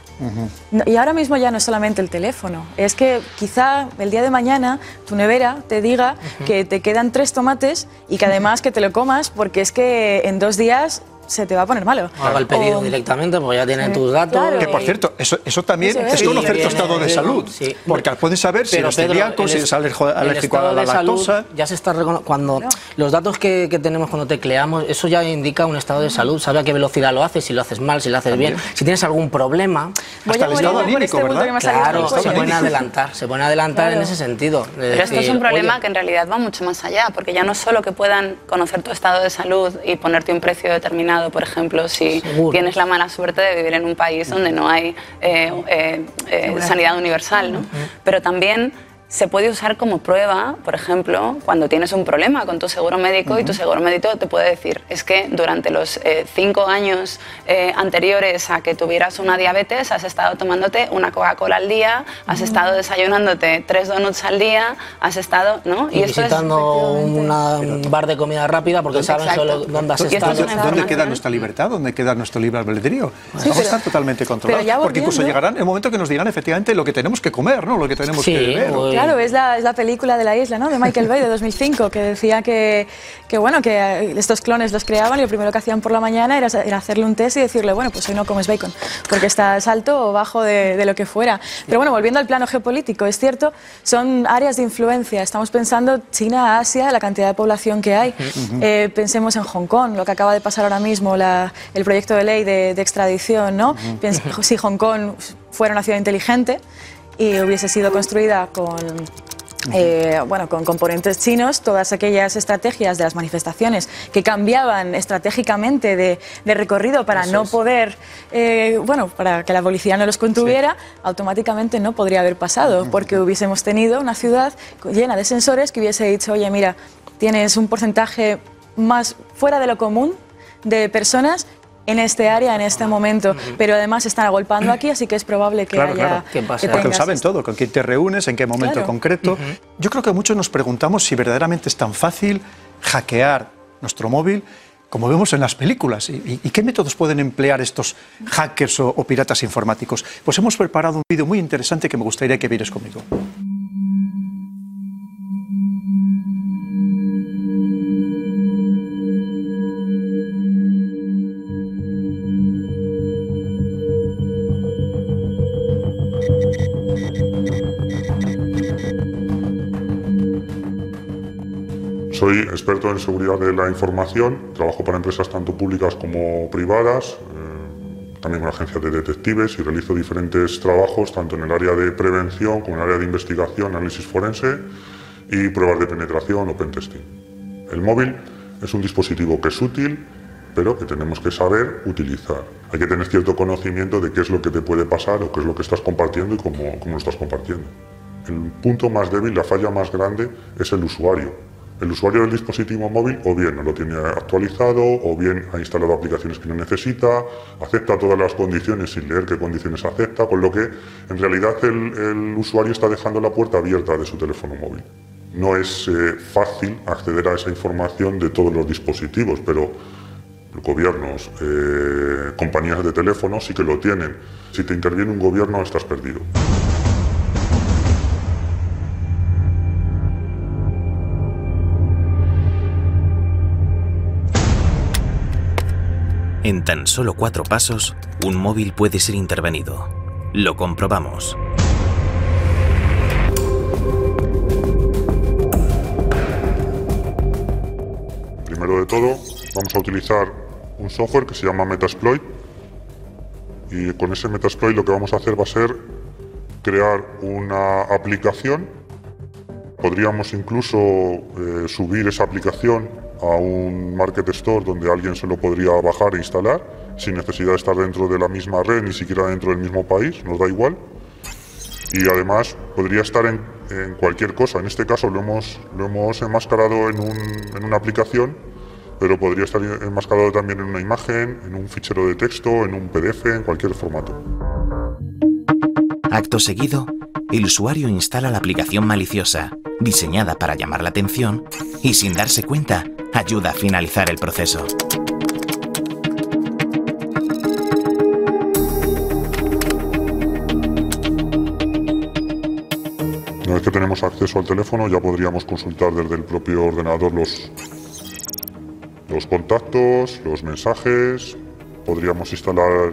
S6: Y ahora mismo ya no es solamente el teléfono, es que quizá el día de mañana tu nevera te diga que te quedan tres tomates y que además que te lo comas porque es que en dos días se te va a poner malo.
S5: Haga el pedido
S6: O-
S5: directamente porque ya tienen
S6: Sí,
S5: tus datos.
S6: claro.
S4: Que por cierto, eso, eso también
S6: es.
S5: Sí,
S4: tu estado de salud.
S5: sí.
S4: Porque puedes saber si
S5: Pero,
S4: eres
S5: Pedro,
S4: celíaco,
S5: el
S4: si
S5: es-
S4: eres alérgico a la
S5: de salud
S4: lactosa.
S5: Ya se está cuando los datos que, que tenemos cuando tecleamos, eso ya indica un estado de salud. Sabe a qué velocidad lo haces, si lo haces mal, si lo haces bien, si tienes algún problema.
S6: Voy
S4: Hasta
S6: a
S4: el estado anímico,
S6: este
S4: ¿verdad?
S5: Claro, se pueden adelantar, se pueden adelantar en ese sentido. de
S7: Pero esto es un problema
S5: oye,
S7: que en realidad va mucho más allá, porque ya no solo que puedan conocer tu estado de salud y ponerte un precio determinado, por ejemplo, si
S5: Seguro.
S7: tienes la mala suerte de vivir en un país donde no hay eh, eh, eh, sanidad universal, ¿no? Pero también se puede usar como prueba, por ejemplo, cuando tienes un problema con tu seguro médico y tu seguro médico te puede decir, es que durante los eh, cinco años eh, anteriores a que tuvieras una diabetes has estado tomándote una Coca-Cola al día, has estado desayunándote tres donuts al día, has estado, ¿no?
S5: y visitando una- un bar de comida rápida porque saben solo dónde has
S7: Y es
S5: estado.
S4: ¿Dónde queda nuestra libertad? ¿Dónde queda nuestro libre albedrío? Vamos a
S6: pero-
S4: estar totalmente controlados.
S6: ya
S4: Porque incluso llegarán el momento que nos dirán efectivamente lo que tenemos que comer, ¿no? Lo que tenemos
S5: Sí,
S4: que beber.
S6: Claro, es la, es la película de la isla, ¿no? De Michael Bay de 2005, que decía que, que, bueno, que eh, estos clones los creaban y lo primero que hacían por la mañana era, era hacerle un test y decirle, bueno, pues hoy no comes bacon, porque estás alto o bajo de, de lo que fuera. Pero bueno, volviendo al plano geopolítico, es cierto, son áreas de influencia. Estamos pensando China, Asia, la cantidad de población que hay. Eh, pensemos en Hong Kong, lo que acaba de pasar ahora mismo, la- el proyecto de ley de, de extradición, ¿no? Si Hong Kong fuera una ciudad inteligente y hubiese sido construida con eh, bueno, con componentes chinos, todas aquellas estrategias de las manifestaciones que cambiaban estratégicamente de, de recorrido para no poder, eh, bueno, para que la policía no los contuviera, automáticamente no podría haber pasado, porque hubiésemos tenido una ciudad llena de sensores que hubiese dicho, oye, mira, tienes un porcentaje más fuera de lo común de personas en este área, en este momento, pero además están agolpando aquí, así que es probable que
S4: Claro,
S6: haya...
S4: claro.
S5: Que pase
S4: Porque lo saben
S6: esto.
S4: todo, con quién te reúnes, en qué momento
S6: Claro.
S4: concreto. Yo creo que muchos nos preguntamos si verdaderamente es tan fácil hackear nuestro móvil como vemos en las películas. ¿Y, qué métodos pueden emplear estos hackers o, o piratas informáticos? Pues hemos preparado un vídeo muy interesante que me gustaría que vieres conmigo.
S14: Soy experto en seguridad de la información, trabajo para empresas tanto públicas como privadas, eh, también con agencias de detectives y realizo diferentes trabajos tanto en el área de prevención como en el área de investigación, análisis forense y pruebas de penetración o pentesting. El móvil es un dispositivo que es útil, pero que tenemos que saber utilizar. Hay que tener cierto conocimiento de qué es lo que te puede pasar o qué es lo que estás compartiendo y cómo, cómo lo estás compartiendo. El punto más débil, la falla más grande, es el usuario. El usuario del dispositivo móvil o bien no lo tiene actualizado o bien ha instalado aplicaciones que no necesita, acepta todas las condiciones sin leer qué condiciones acepta, con lo que en realidad el, usuario está dejando la puerta abierta de su teléfono móvil. No es eh, fácil acceder a esa información de todos los dispositivos, pero gobiernos, eh, compañías de teléfono sí que lo tienen. Si te interviene un gobierno estás perdido.
S8: En tan solo cuatro pasos, un móvil puede ser intervenido. Lo comprobamos.
S14: Primero de todo, vamos a utilizar un software que se llama Metasploit. Y con ese Metasploit lo que vamos a hacer va a ser crear una aplicación. Podríamos incluso eh, subir esa aplicación a un Market Store donde alguien se lo podría bajar e instalar sin necesidad de estar dentro de la misma red, ni siquiera dentro del mismo país, nos da igual. Y además podría estar en, cualquier cosa. En este caso lo hemos, lo hemos enmascarado en, un, en una aplicación, pero podría estar enmascarado también en una imagen, en un fichero de texto, en un PDF, en cualquier formato.
S8: Acto seguido, el usuario instala la aplicación maliciosa, diseñada para llamar la atención, y sin darse cuenta, ayuda a finalizar el proceso.
S14: Una vez que tenemos acceso al teléfono, ya podríamos consultar desde el propio ordenador los, los contactos, los mensajes, podríamos instalar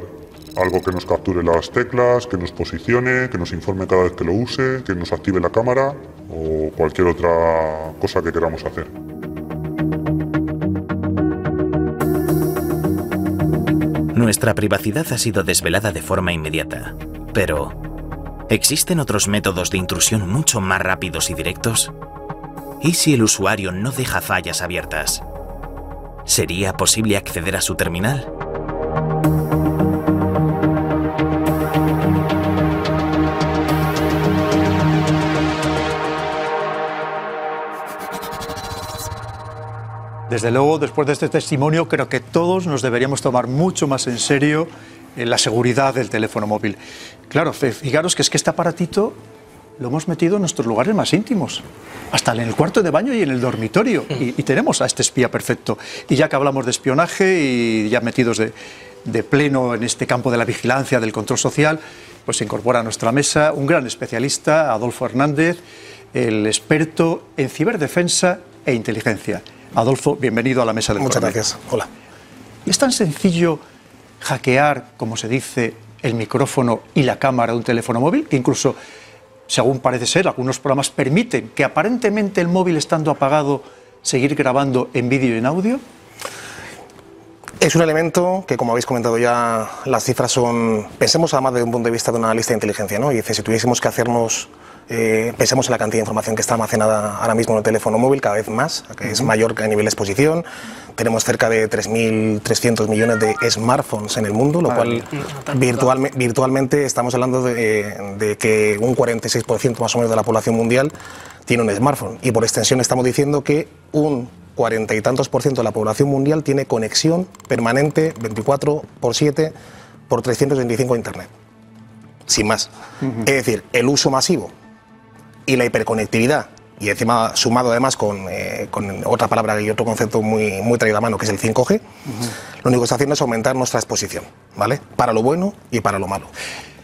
S14: algo que nos capture las teclas, que nos posicione, que nos informe cada vez que lo use, que nos active la cámara o cualquier otra cosa que queramos hacer.
S8: Nuestra privacidad ha sido desvelada de forma inmediata, pero ¿existen otros métodos de intrusión mucho más rápidos y directos? ¿Y si el usuario no deja fallas abiertas? ¿Sería posible acceder a su terminal?
S4: Desde luego, después de este testimonio, creo que todos nos deberíamos tomar mucho más en serio eh, la seguridad del teléfono móvil. Claro, fijaros que es que este aparatito lo hemos metido en nuestros lugares más íntimos, hasta en el cuarto de baño y en el dormitorio. Y, y tenemos a este espía perfecto. Y ya que hablamos de espionaje y ya metidos de, de pleno en este campo de la vigilancia, del control social, pues se incorpora a nuestra mesa un gran especialista, Adolfo Hernández, el experto en ciberdefensa e inteligencia. Adolfo, bienvenido a la mesa del
S15: Muchas gracias. Hola.
S4: ¿Es tan sencillo hackear, como se dice, el micrófono y la cámara de un teléfono móvil? Que incluso, según parece ser, algunos programas permiten que aparentemente el móvil estando apagado seguir grabando en vídeo y en audio.
S15: Es un elemento que, como habéis comentado ya, las cifras son. Pensemos además desde un punto de vista de una lista de inteligencia, ¿no? Y dice, si tuviésemos que hacernos. Eh, pensemos en la cantidad de información que está almacenada ahora mismo en el teléfono móvil, cada vez más, que es mayor que a nivel de exposición. Tenemos cerca de 3.300 millones de smartphones en el mundo, lo cual virtualme- virtualmente estamos hablando de, de que un 46% más o menos de la población mundial tiene un smartphone. Y por extensión estamos diciendo que un cuarenta y tantos por ciento de la población mundial tiene conexión permanente 24 por 7 por 325 a Internet. Sin más. Es decir, el uso masivo y la hiperconectividad, y encima sumado además con, eh, con otra palabra y otro concepto muy, muy traído a mano, que es el 5G, lo único que está haciendo es aumentar nuestra exposición, ¿vale? Para lo bueno y para lo malo.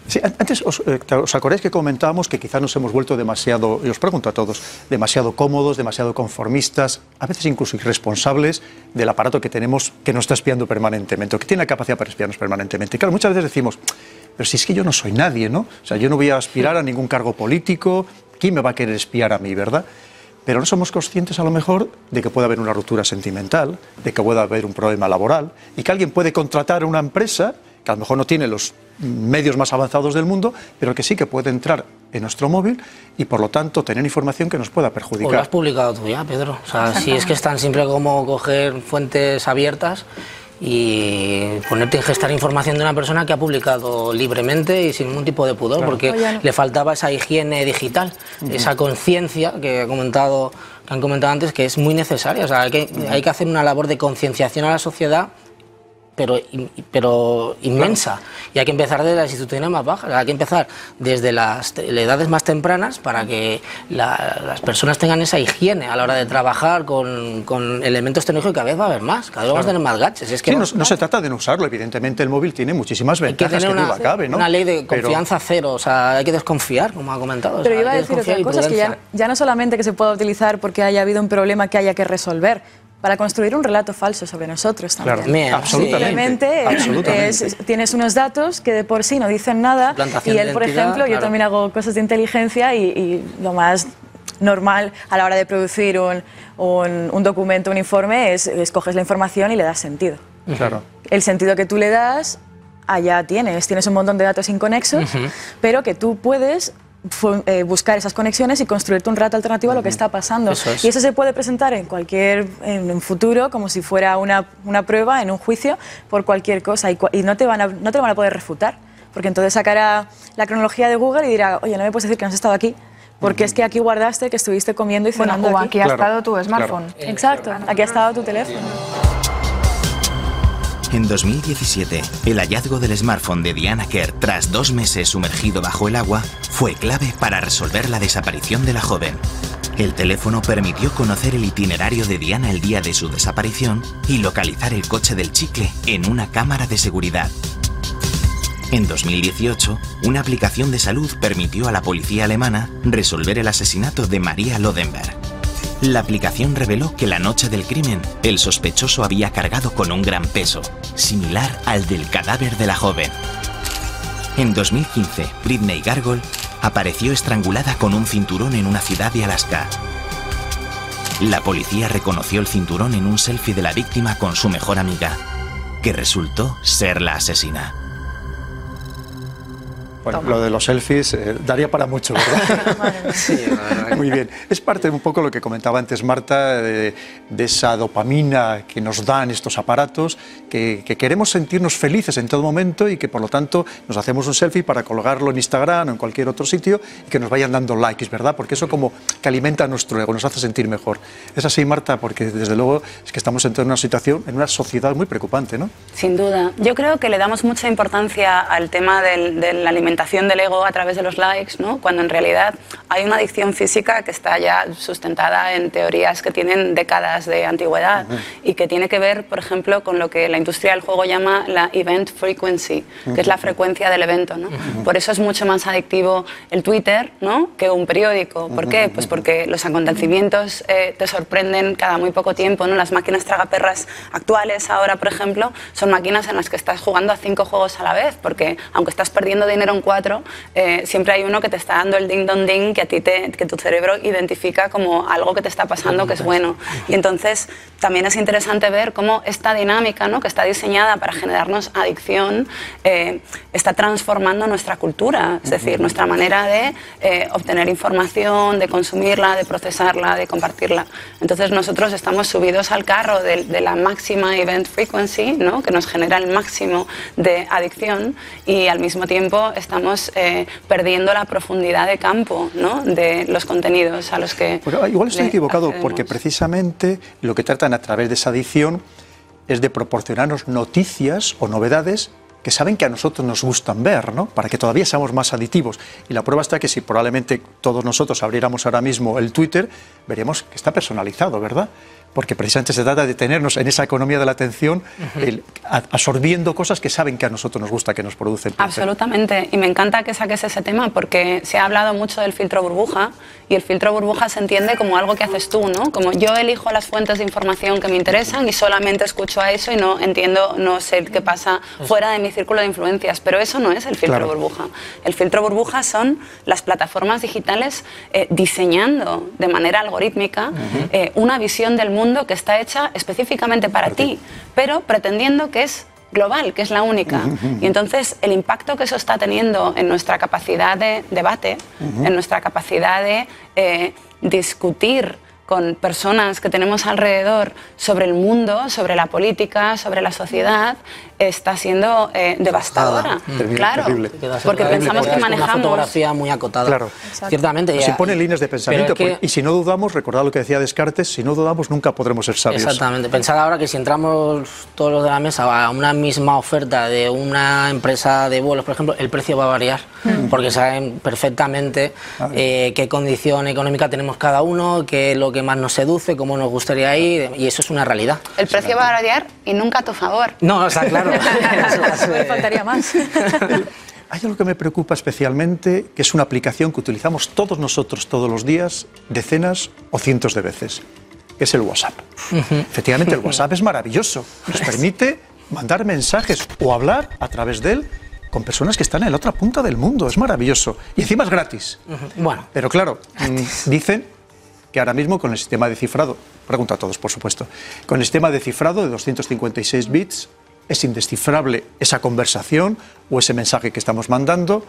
S4: Sí, an- antes os, eh, ¿os acordáis que comentábamos que quizás nos hemos vuelto demasiado, y os pregunto a todos, demasiado cómodos, demasiado conformistas, a veces incluso irresponsables del aparato que tenemos que nos está espiando permanentemente, o que tiene la capacidad para espiarnos permanentemente. Y claro, muchas veces decimos, pero si es que yo no soy nadie, ¿no? O sea, yo no voy a aspirar a ningún cargo político, ¿quién me va a querer espiar a mí, verdad? Pero no somos conscientes a lo mejor de que puede haber una ruptura sentimental, de que puede haber un problema laboral y que alguien puede contratar a una empresa que a lo mejor no tiene los medios más avanzados del mundo, pero que sí que puede entrar en nuestro móvil y por lo tanto tener información que nos pueda
S5: O lo has
S4: perjudicar.
S5: publicado tú ya, Pedro. O sea, si es que es tan simple como coger fuentes abiertas y ponerte a ingestar información de una persona que ha publicado libremente y sin ningún tipo de pudor,
S6: Claro.
S5: porque
S6: Oye, no.
S5: le faltaba esa higiene digital, esa conciencia que, ha comentado, que han comentado antes, que es muy necesaria. O sea, hay que, hay que hacer una labor de concienciación a la sociedad pero, pero inmensa. Y hay que empezar desde las instituciones más bajas, hay que empezar desde las edades más tempranas para que la- las personas tengan esa higiene a la hora de trabajar con, con elementos tecnológicos que cada vez va a haber más, cada vez vamos a tener más gadgets. Es que
S4: Sí, no,
S5: no-
S4: se trata de no usarlo, evidentemente el móvil tiene muchísimas
S5: hay que
S4: ventajas
S5: tener
S4: que,
S5: una,
S4: duda cabe, ¿no?
S5: una ley de
S4: Pero-
S5: confianza cero, o sea, hay que desconfiar, como ha comentado. o
S6: Pero
S5: sea,
S6: iba a decir otra cosa, es que ya, ya no solamente que se pueda utilizar porque haya habido un problema que haya que resolver, para construir un relato falso sobre nosotros también.
S4: Claro, absolutamente,
S6: Simplemente,
S4: absolutamente.
S6: es- tienes unos datos que de por sí no dicen nada y él, por ejemplo, yo
S5: claro.
S6: también hago cosas de inteligencia y, y lo más normal a la hora de producir un, un- un documento, un informe, es escoges la información y le das sentido.
S4: Claro.
S6: El sentido que tú le das, allá tienes. Tienes un montón de datos inconexos,
S5: Ujú.
S6: pero que tú puedes eh, buscar esas conexiones y construirte un rato alternativo a lo que está pasando.
S5: Eso es.
S6: Y eso se puede presentar en cualquier en un futuro como si fuera una, una prueba en un juicio por cualquier cosa y, y no, te van a, no te lo van a poder refutar. Porque entonces sacará la cronología de Google y dirá, oye, no me puedes decir que no has estado aquí. Porque es que aquí guardaste que estuviste comiendo y
S13: Bueno,
S6: cenando
S13: o aquí ha Claro, estado tu smartphone. claro.
S6: Exacto, aquí ha estado tu teléfono.
S8: En 2017, el hallazgo del smartphone de Diana Kerr tras dos meses sumergido bajo el agua fue clave para resolver la desaparición de la joven. El teléfono permitió conocer el itinerario de Diana el día de su desaparición y localizar el coche del chicle en una cámara de seguridad. En 2018, una aplicación de salud permitió a la policía alemana resolver el asesinato de María Lodenberg. La aplicación reveló que la noche del crimen, el sospechoso había cargado con un gran peso, similar al del cadáver de la joven. En 2015, Britney Gargol apareció estrangulada con un cinturón en una ciudad de Alaska. La policía reconoció el cinturón en un selfie de la víctima con su mejor amiga, que resultó ser la asesina.
S4: Bueno, lo de los selfies eh, daría para mucho, ¿verdad? Muy bien. Es parte de un poco lo que comentaba antes Marta, de, de esa dopamina que nos dan estos aparatos, que, que queremos sentirnos felices en todo momento y que por lo tanto nos hacemos un selfie para colgarlo en Instagram o en cualquier otro sitio y que nos vayan dando likes, ¿verdad? Porque eso como que alimenta nuestro ego, nos hace sentir mejor. Es así, Marta, porque desde luego es que estamos en una situación, en una sociedad muy preocupante, ¿no?
S7: Sin duda. Yo creo que le damos mucha importancia al tema del, de la alimentación del ego a través de los likes, ¿no? cuando en realidad hay una adicción física que está ya sustentada en teorías que tienen décadas de antigüedad y que tiene que ver, por ejemplo, con lo que la industria del juego llama la event frequency, que es la frecuencia del evento. ¿no? Por eso es mucho más adictivo el Twitter ¿no? que un periódico. ¿Por qué? Pues porque los acontecimientos eh, te sorprenden cada muy poco tiempo. ¿no? Las máquinas tragaperras actuales ahora, por ejemplo, son máquinas en las que estás jugando a cinco juegos a la vez, porque aunque estás perdiendo dinero en cuatro, eh, siempre hay uno que te está dando el ding dong ding que a ti te, que tu cerebro identifica como algo que te está pasando que es bueno. Y entonces también es interesante ver cómo esta dinámica, ¿no? que está diseñada para generarnos adicción, eh, está transformando nuestra cultura, es decir, nuestra manera de eh, obtener información, de consumirla, de procesarla, de compartirla. Entonces nosotros estamos subidos al carro de, de la máxima event frequency, ¿no? que nos genera el máximo de adicción y al mismo tiempo estamos eh, perdiendo la profundidad de campo ¿no? de los contenidos a los que...
S4: Igual estoy equivocado
S7: accedemos.
S4: porque precisamente lo que tratan a través de esa adicción es de proporcionarnos noticias o novedades que saben que a nosotros nos gustan ver, ¿no? Para que todavía seamos más aditivos. Y la prueba está que si probablemente todos nosotros abriéramos ahora mismo el Twitter, veríamos que está personalizado, ¿verdad? Porque precisamente se trata de tenernos en esa economía de la atención, el- a- absorbiendo cosas que saben que a nosotros nos gusta, que nos producen.
S7: Absolutamente, y me encanta que saques ese tema porque se ha hablado mucho del filtro burbuja y el filtro burbuja se entiende como algo que haces tú, ¿no? Como yo elijo las fuentes de información que me interesan y solamente escucho a eso y no entiendo, no sé qué pasa fuera de mi círculo de influencias, pero eso no es el filtro
S16: Claro.
S7: burbuja. El filtro burbuja son las plataformas digitales eh, diseñando de manera algorítmica eh, una visión del mundo que está hecha específicamente para ti, pero pretendiendo que es global, que es la única. Y entonces el impacto que eso está teniendo en nuestra capacidad de debate, en nuestra capacidad de eh, discutir con personas que tenemos alrededor sobre el mundo, sobre la política, sobre la sociedad, está siendo eh, devastadora.
S5: Terrible,
S7: claro,
S5: terrible. Te quedas
S7: porque
S5: terrible,
S7: pensamos que
S5: es una
S7: manejamos...
S5: fotografía muy acotada.
S4: Claro.
S5: Ciertamente.
S4: Nos
S5: ya-
S4: impone líneas de pensamiento.
S5: pero es que-
S4: porque- y si no dudamos, recordad lo que decía Descartes, si no dudamos nunca podremos ser sabios.
S5: Exactamente. Pensad ahora que si entramos todos los de la mesa a una misma oferta de una empresa de vuelos, por ejemplo, el precio va a variar, porque saben perfectamente eh, qué condición económica tenemos cada uno, qué es lo que más nos seduce, cómo nos gustaría ir, y eso es una realidad.
S7: El precio va a variar y nunca a tu favor.
S5: No, está claro.
S6: Me faltaría más.
S4: Hay algo que me preocupa especialmente, que es una aplicación que utilizamos todos nosotros todos los días, decenas o cientos de veces, que es el WhatsApp. Efectivamente, el WhatsApp es maravilloso. Nos permite mandar mensajes o hablar a través de él con personas que están en la otra punta del mundo. Es maravilloso. Y encima es gratis.
S5: Bueno.
S4: Pero claro, mm, dicen que ahora mismo con el sistema de cifrado, pregunta a todos por supuesto, con el sistema de cifrado de 256 bits es indescifrable esa conversación o ese mensaje que estamos mandando,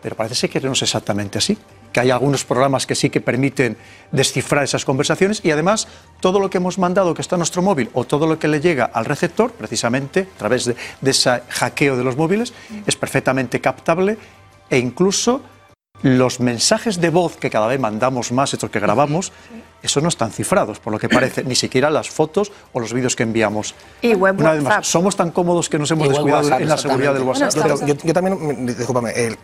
S4: pero parece ser que no es exactamente así, que hay algunos programas que sí que permiten descifrar esas conversaciones y además todo lo que hemos mandado que está en nuestro móvil o todo lo que le llega al receptor, precisamente a través de, de ese hackeo de los móviles, es perfectamente captable e incluso los mensajes de voz que cada vez mandamos más, estos que grabamos, esos no están cifrados, por lo que parece, ni siquiera las fotos o los vídeos que enviamos.
S13: Y web
S4: Una vez
S13: WhatsApp.
S4: más, somos tan cómodos que nos hemos
S13: Y
S4: descuidado
S13: WhatsApp,
S4: en la seguridad del WhatsApp.
S15: Yo, yo- yo también, discúlpame, el-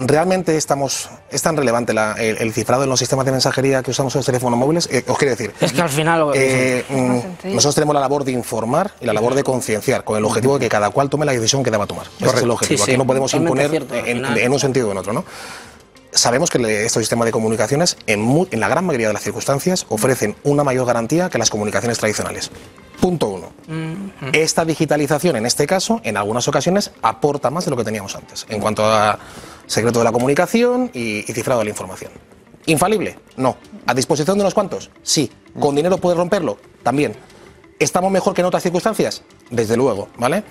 S15: ¿realmente estamos, es tan relevante la- el, el cifrado en los sistemas de mensajería que usamos en los teléfonos móviles? Eh, os quiero decir,
S5: Es que al final... lo
S15: eh, mm, nosotros tenemos la labor de informar y la labor de concienciar, con el objetivo de que cada cual tome la decisión que deba tomar. Ese es el objetivo.
S5: Sí, sí,
S15: Aquí no podemos imponer
S5: cierto,
S15: en un sentido o en otro, ¿no? Sabemos que estos sistemas de comunicaciones, en, la gran mayoría de las circunstancias, ofrecen una mayor garantía que las comunicaciones tradicionales. Punto uno. Esta digitalización, en este caso, en algunas ocasiones, aporta más de lo que teníamos antes, en cuanto a secreto de la comunicación y, y cifrado de la información. ¿Infalible? No. ¿A disposición de unos cuantos? Sí. ¿Con dinero puedes romperlo? También. ¿Estamos mejor que en otras circunstancias? Desde luego, ¿vale?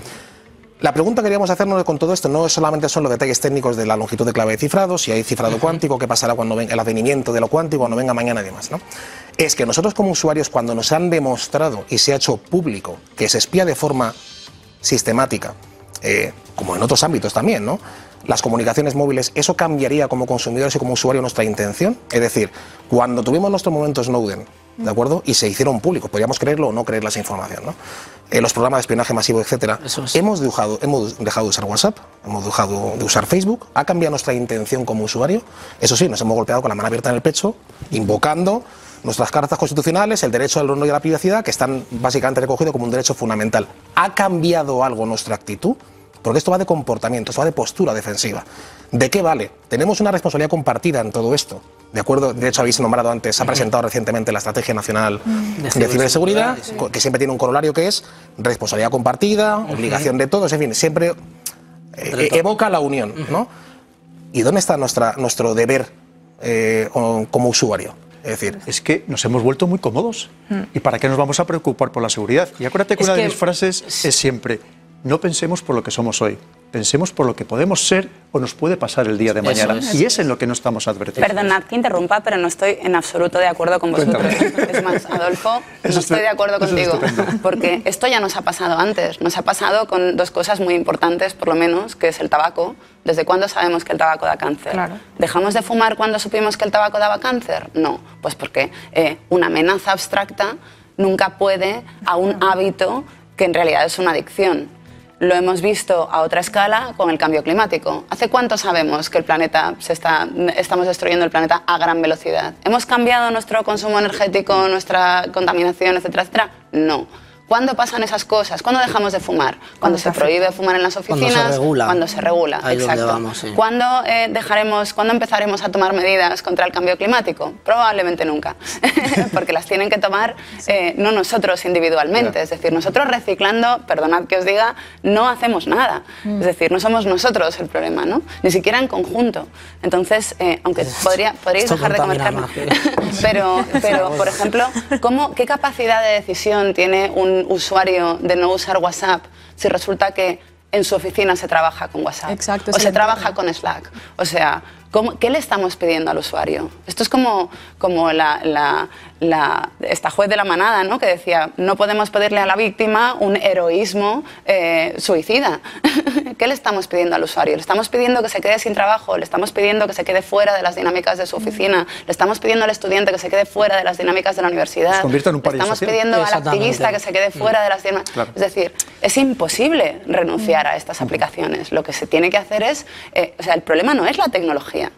S15: La pregunta que queríamos hacernos con todo esto no solamente son los detalles técnicos de la longitud de clave de cifrado, si hay cifrado cuántico, qué pasará cuando venga el advenimiento de lo cuántico, cuando venga mañana y demás, ¿no? Es que nosotros como usuarios, cuando nos han demostrado y se ha hecho público que se espía de forma sistemática, eh, como en otros ámbitos también, ¿no? Las comunicaciones móviles, ¿eso cambiaría como consumidores y como usuario nuestra intención? Es decir, cuando tuvimos nuestro momento Snowden, ¿de acuerdo? Y se hicieron públicos, podríamos creerlo o no creer esa información, ¿no? Eh, los programas de espionaje masivo, etcétera. Hemos dejado, hemos dejado de usar WhatsApp, hemos dejado de usar Facebook. ¿Ha cambiado nuestra intención como usuario? Eso sí, nos hemos golpeado con la mano abierta en el pecho, invocando nuestras cartas constitucionales, el derecho al honor y a la privacidad, que están básicamente recogidos como un derecho fundamental. ¿Ha cambiado algo nuestra actitud? Porque esto va de comportamiento, esto va de postura defensiva. ¿De qué vale? Tenemos una responsabilidad compartida en todo esto. De acuerdo, de hecho habéis nombrado antes, se ha presentado recientemente la Estrategia Nacional
S5: De
S15: de Ciberseguridad,
S5: sí.
S15: que siempre tiene un corolario que es responsabilidad compartida, obligación de todos, en fin, siempre eh, evoca la unión, ¿no? ¿Y dónde está nuestra, nuestro deber eh, como usuario? Es decir,
S4: Es que nos hemos vuelto muy cómodos. ¿Y para qué nos vamos a preocupar por la seguridad? Y acuérdate que
S5: Es
S4: una de mis frases es siempre, no pensemos por lo que somos hoy, pensemos por lo que podemos ser o nos puede pasar el día de mañana.
S7: es.
S4: Y es en lo que no estamos advertidos.
S7: Perdonad que interrumpa, pero no estoy en absoluto de acuerdo con vosotros. Es más, Adolfo, no
S4: Eso
S7: estoy de acuerdo
S4: es
S7: contigo.
S4: estupendo.
S7: Porque esto ya nos ha pasado antes. Nos ha pasado con dos cosas muy importantes, por lo menos, que es el tabaco. ¿Desde cuándo sabemos que el tabaco da cáncer?
S13: Claro.
S7: ¿Dejamos de fumar cuando supimos que el tabaco daba cáncer? No, pues porque eh, una amenaza abstracta nunca puede a un hábito que en realidad es una adicción. Lo hemos visto a otra escala con el cambio climático. ¿Hace cuánto sabemos que el planeta se está, estamos destruyendo el planeta a gran velocidad? ¿Hemos cambiado nuestro consumo energético, nuestra contaminación, etcétera, etcétera? No. ¿Cuándo pasan esas cosas? ¿Cuándo dejamos de fumar? Cuando se prohíbe fumar en las
S5: Cuando
S7: oficinas.
S5: se regula.
S7: Cuando se regula,
S5: Ahí
S7: exacto.
S5: vamos, sí.
S7: ¿Cuándo eh, dejaremos, cuándo empezaremos a tomar medidas contra el cambio climático? Probablemente nunca, porque las tienen que tomar eh, no nosotros individualmente, es decir, nosotros reciclando, perdonad que os diga, no hacemos nada,
S5: Mm.
S7: es decir, no somos nosotros el problema, ¿no? Ni siquiera en conjunto. Entonces, eh, aunque podría, podríais
S5: Esto
S7: dejar de comer carne, pero, pero por ejemplo, ¿cómo, ¿qué capacidad de decisión tiene un usuario de no usar WhatsApp si resulta que en su oficina se trabaja con WhatsApp
S6: Exacto,
S7: o se trabaja con Slack? O sea, ¿cómo- ¿qué le estamos pidiendo al usuario? Esto es como, como la, la- la- esta juez de la manada, ¿no? que decía, no podemos pedirle a la víctima un heroísmo eh, suicida. ¿Qué le estamos pidiendo al usuario? ¿Le estamos pidiendo que se quede sin trabajo? ¿Le estamos pidiendo que se quede fuera de las dinámicas de su oficina? ¿Le estamos pidiendo al estudiante que se quede fuera de las dinámicas de la universidad?
S4: Se en un
S7: ¿Le estamos
S4: social.
S7: pidiendo al activista que se quede fuera de las dinámicas?
S4: Claro.
S7: Es decir, es imposible renunciar a estas aplicaciones. Lo que se tiene que hacer es, eh, o sea, el problema no es la tecnología.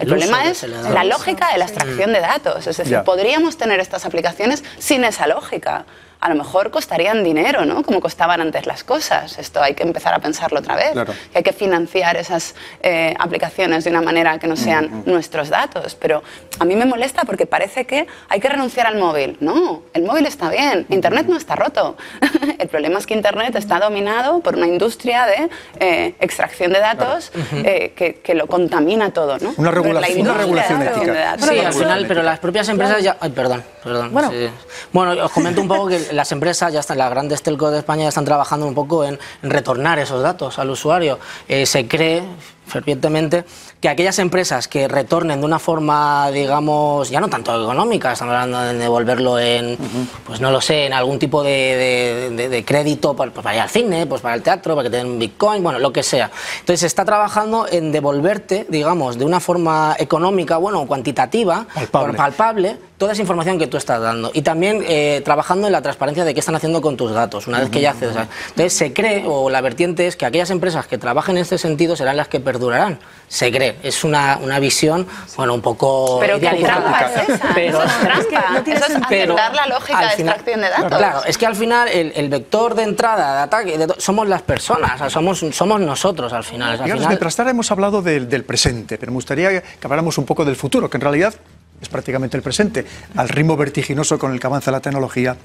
S7: El, problema es la lógica de la extracción de datos. Es decir, podríamos tener estas aplicaciones sin esa lógica. A lo mejor costarían dinero, ¿no? Como costaban antes las cosas. Esto hay que empezar a pensarlo otra vez.
S4: Claro.
S7: Que hay que financiar esas eh, aplicaciones de una manera que no sean nuestros datos. Pero a mí me molesta porque parece que hay que renunciar al móvil. No, el móvil está bien. Internet no está roto. el problema es que Internet está dominado por una industria de eh, extracción de datos eh, que, que lo contamina todo, ¿no?
S4: Una regulación- una regulación ética.
S5: Sí, al final, pero las propias empresas ya... Ay, perdón, perdón.
S6: Bueno.
S5: sí. Bueno, os comento un poco que las empresas, ya están, las grandes telcos de España ya están trabajando un poco en, en retornar esos datos al usuario. Eh, se cree fervientemente que aquellas empresas que retornen de una forma, digamos, ya no tanto económica, estamos hablando de devolverlo en, pues no lo sé, en algún tipo de, de- de- de crédito para, pues para ir al cine, pues para el teatro, para que te den Bitcoin, bueno, lo que sea. Entonces se está trabajando en devolverte, digamos, de una forma económica, bueno, cuantitativa,
S4: Palpable.
S5: palpable, toda esa información que tú estás dando. Y también eh, trabajando en la transparencia de qué están haciendo con tus datos, una vez que ya accedes. Entonces se cree, o la vertiente es que aquellas empresas que trabajen en este sentido serán las que perdurarán. Se cree, es una, una visión, bueno, un poco
S7: Pero
S5: idealizada.
S7: trampa es esa,
S5: Pero-
S7: eso es trampa, eso es
S5: pero
S7: aceptar la lógica
S5: al
S7: de
S5: final-
S7: extracción de datos.
S5: Claro, es que al final el, el vector de entrada, de ataque, de somos las personas, o sea, somos, somos nosotros al final. Al final-
S4: mientras tanto hemos hablado del, del presente, pero me gustaría que habláramos un poco del futuro, que en realidad es prácticamente el presente, al ritmo vertiginoso con el que avanza la tecnología.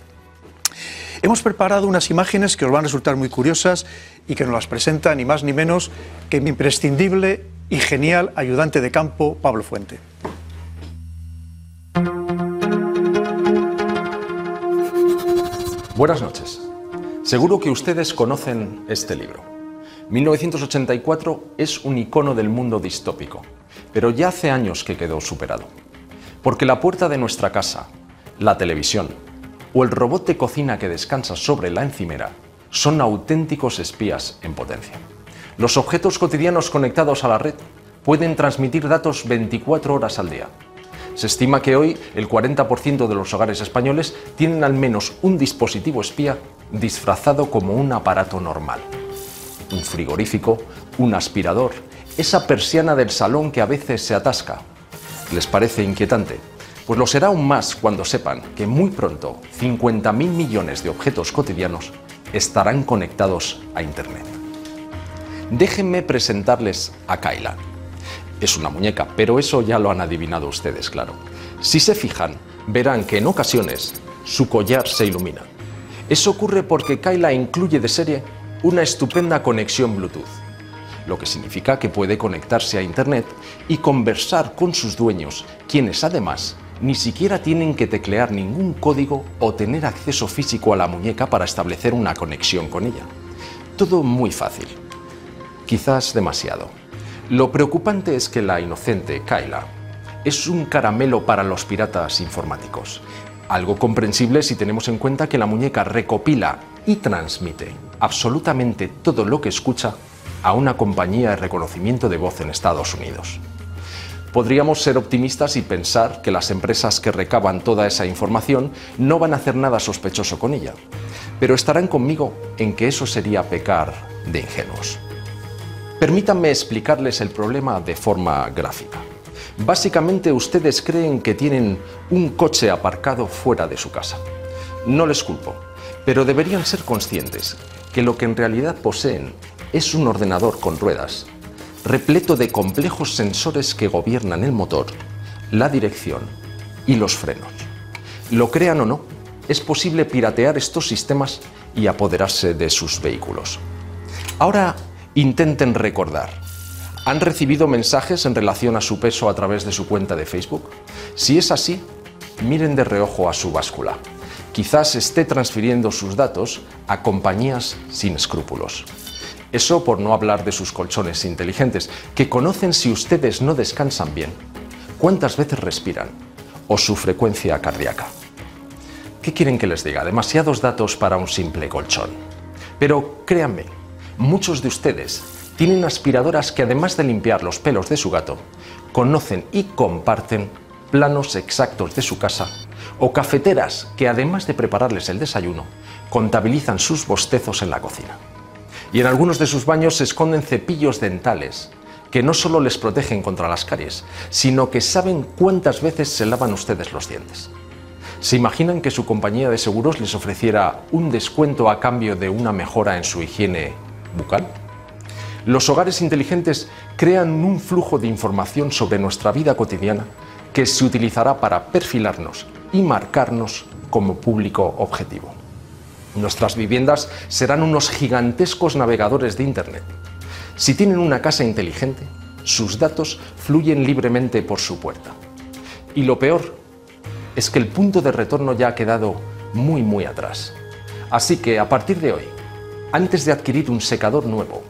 S4: Hemos preparado unas imágenes que os van a resultar muy curiosas y que nos las presenta ni más ni menos que mi imprescindible y genial ayudante de campo, Pablo Fuente.
S16: Buenas noches. Seguro que ustedes conocen este libro. 1984 es un icono del mundo distópico, pero ya hace años que quedó superado. Porque la puerta de nuestra casa, la televisión o el robot de cocina que descansa sobre la encimera son auténticos espías en potencia. Los objetos cotidianos conectados a la red pueden transmitir datos 24 horas al día. Se estima que hoy el 40% de los hogares españoles tienen al menos un dispositivo espía disfrazado como un aparato normal. Un frigorífico, un aspirador, esa persiana del salón que a veces se atasca. ¿Les parece inquietante? Pues lo será aún más cuando sepan que muy pronto 50.000 millones de objetos cotidianos estarán conectados a Internet. Déjenme presentarles a Kyla. Es una muñeca, pero eso ya lo han adivinado ustedes, claro. Si se fijan, verán que en ocasiones su collar se ilumina. Eso ocurre porque Kyla incluye de serie una estupenda conexión Bluetooth, lo que significa que puede conectarse a Internet y conversar con sus dueños, quienes además ni siquiera tienen que teclear ningún código o tener acceso físico a la muñeca para establecer una conexión con ella. Todo muy fácil. Quizás demasiado. Lo preocupante es que la inocente Kyla es un caramelo para los piratas informáticos. Algo comprensible si tenemos en cuenta que la muñeca recopila y transmite absolutamente todo lo que escucha a una compañía de reconocimiento de voz en Estados Unidos. Podríamos ser optimistas y pensar que las empresas que recaban toda esa información no van a hacer nada sospechoso con ella, pero estarán conmigo en que eso sería pecar de ingenuos. Permítanme explicarles el problema de forma gráfica. Básicamente ustedes creen que tienen un coche aparcado fuera de su casa. No les culpo, pero deberían ser conscientes que lo que en realidad poseen es un ordenador con ruedas, repleto de complejos sensores que gobiernan el motor, la dirección y los frenos. Lo crean o no, es posible piratear estos sistemas y apoderarse de sus vehículos. Ahora intenten recordar. ¿Han recibido mensajes en relación a su peso a través de su cuenta de Facebook? Si es así, miren de reojo a su báscula. Quizás esté transfiriendo sus datos a compañías sin escrúpulos. Eso por no hablar de sus colchones inteligentes, que conocen si ustedes no descansan bien, cuántas veces respiran o su frecuencia cardíaca. ¿Qué quieren que les diga? Demasiados datos para un simple colchón. Pero créanme, muchos de ustedes tienen aspiradoras que además de limpiar los pelos de su gato, conocen y comparten planos exactos de su casa o cafeteras que además de prepararles el desayuno, contabilizan sus bostezos en la cocina. Y en algunos de sus baños se esconden cepillos dentales que no solo les protegen contra las caries, sino que saben cuántas veces se lavan ustedes los dientes. ¿Se imaginan que su compañía de seguros les ofreciera un descuento a cambio de una mejora en su higiene bucal? Los hogares inteligentes crean un flujo de información sobre nuestra vida cotidiana que se utilizará para perfilarnos y marcarnos como público objetivo. Nuestras viviendas serán unos gigantescos navegadores de Internet. Si tienen una casa inteligente, sus datos fluyen libremente por su puerta. Y lo peor es que el punto de retorno ya ha quedado muy muy atrás. Así que a partir de hoy, antes de adquirir un secador nuevo,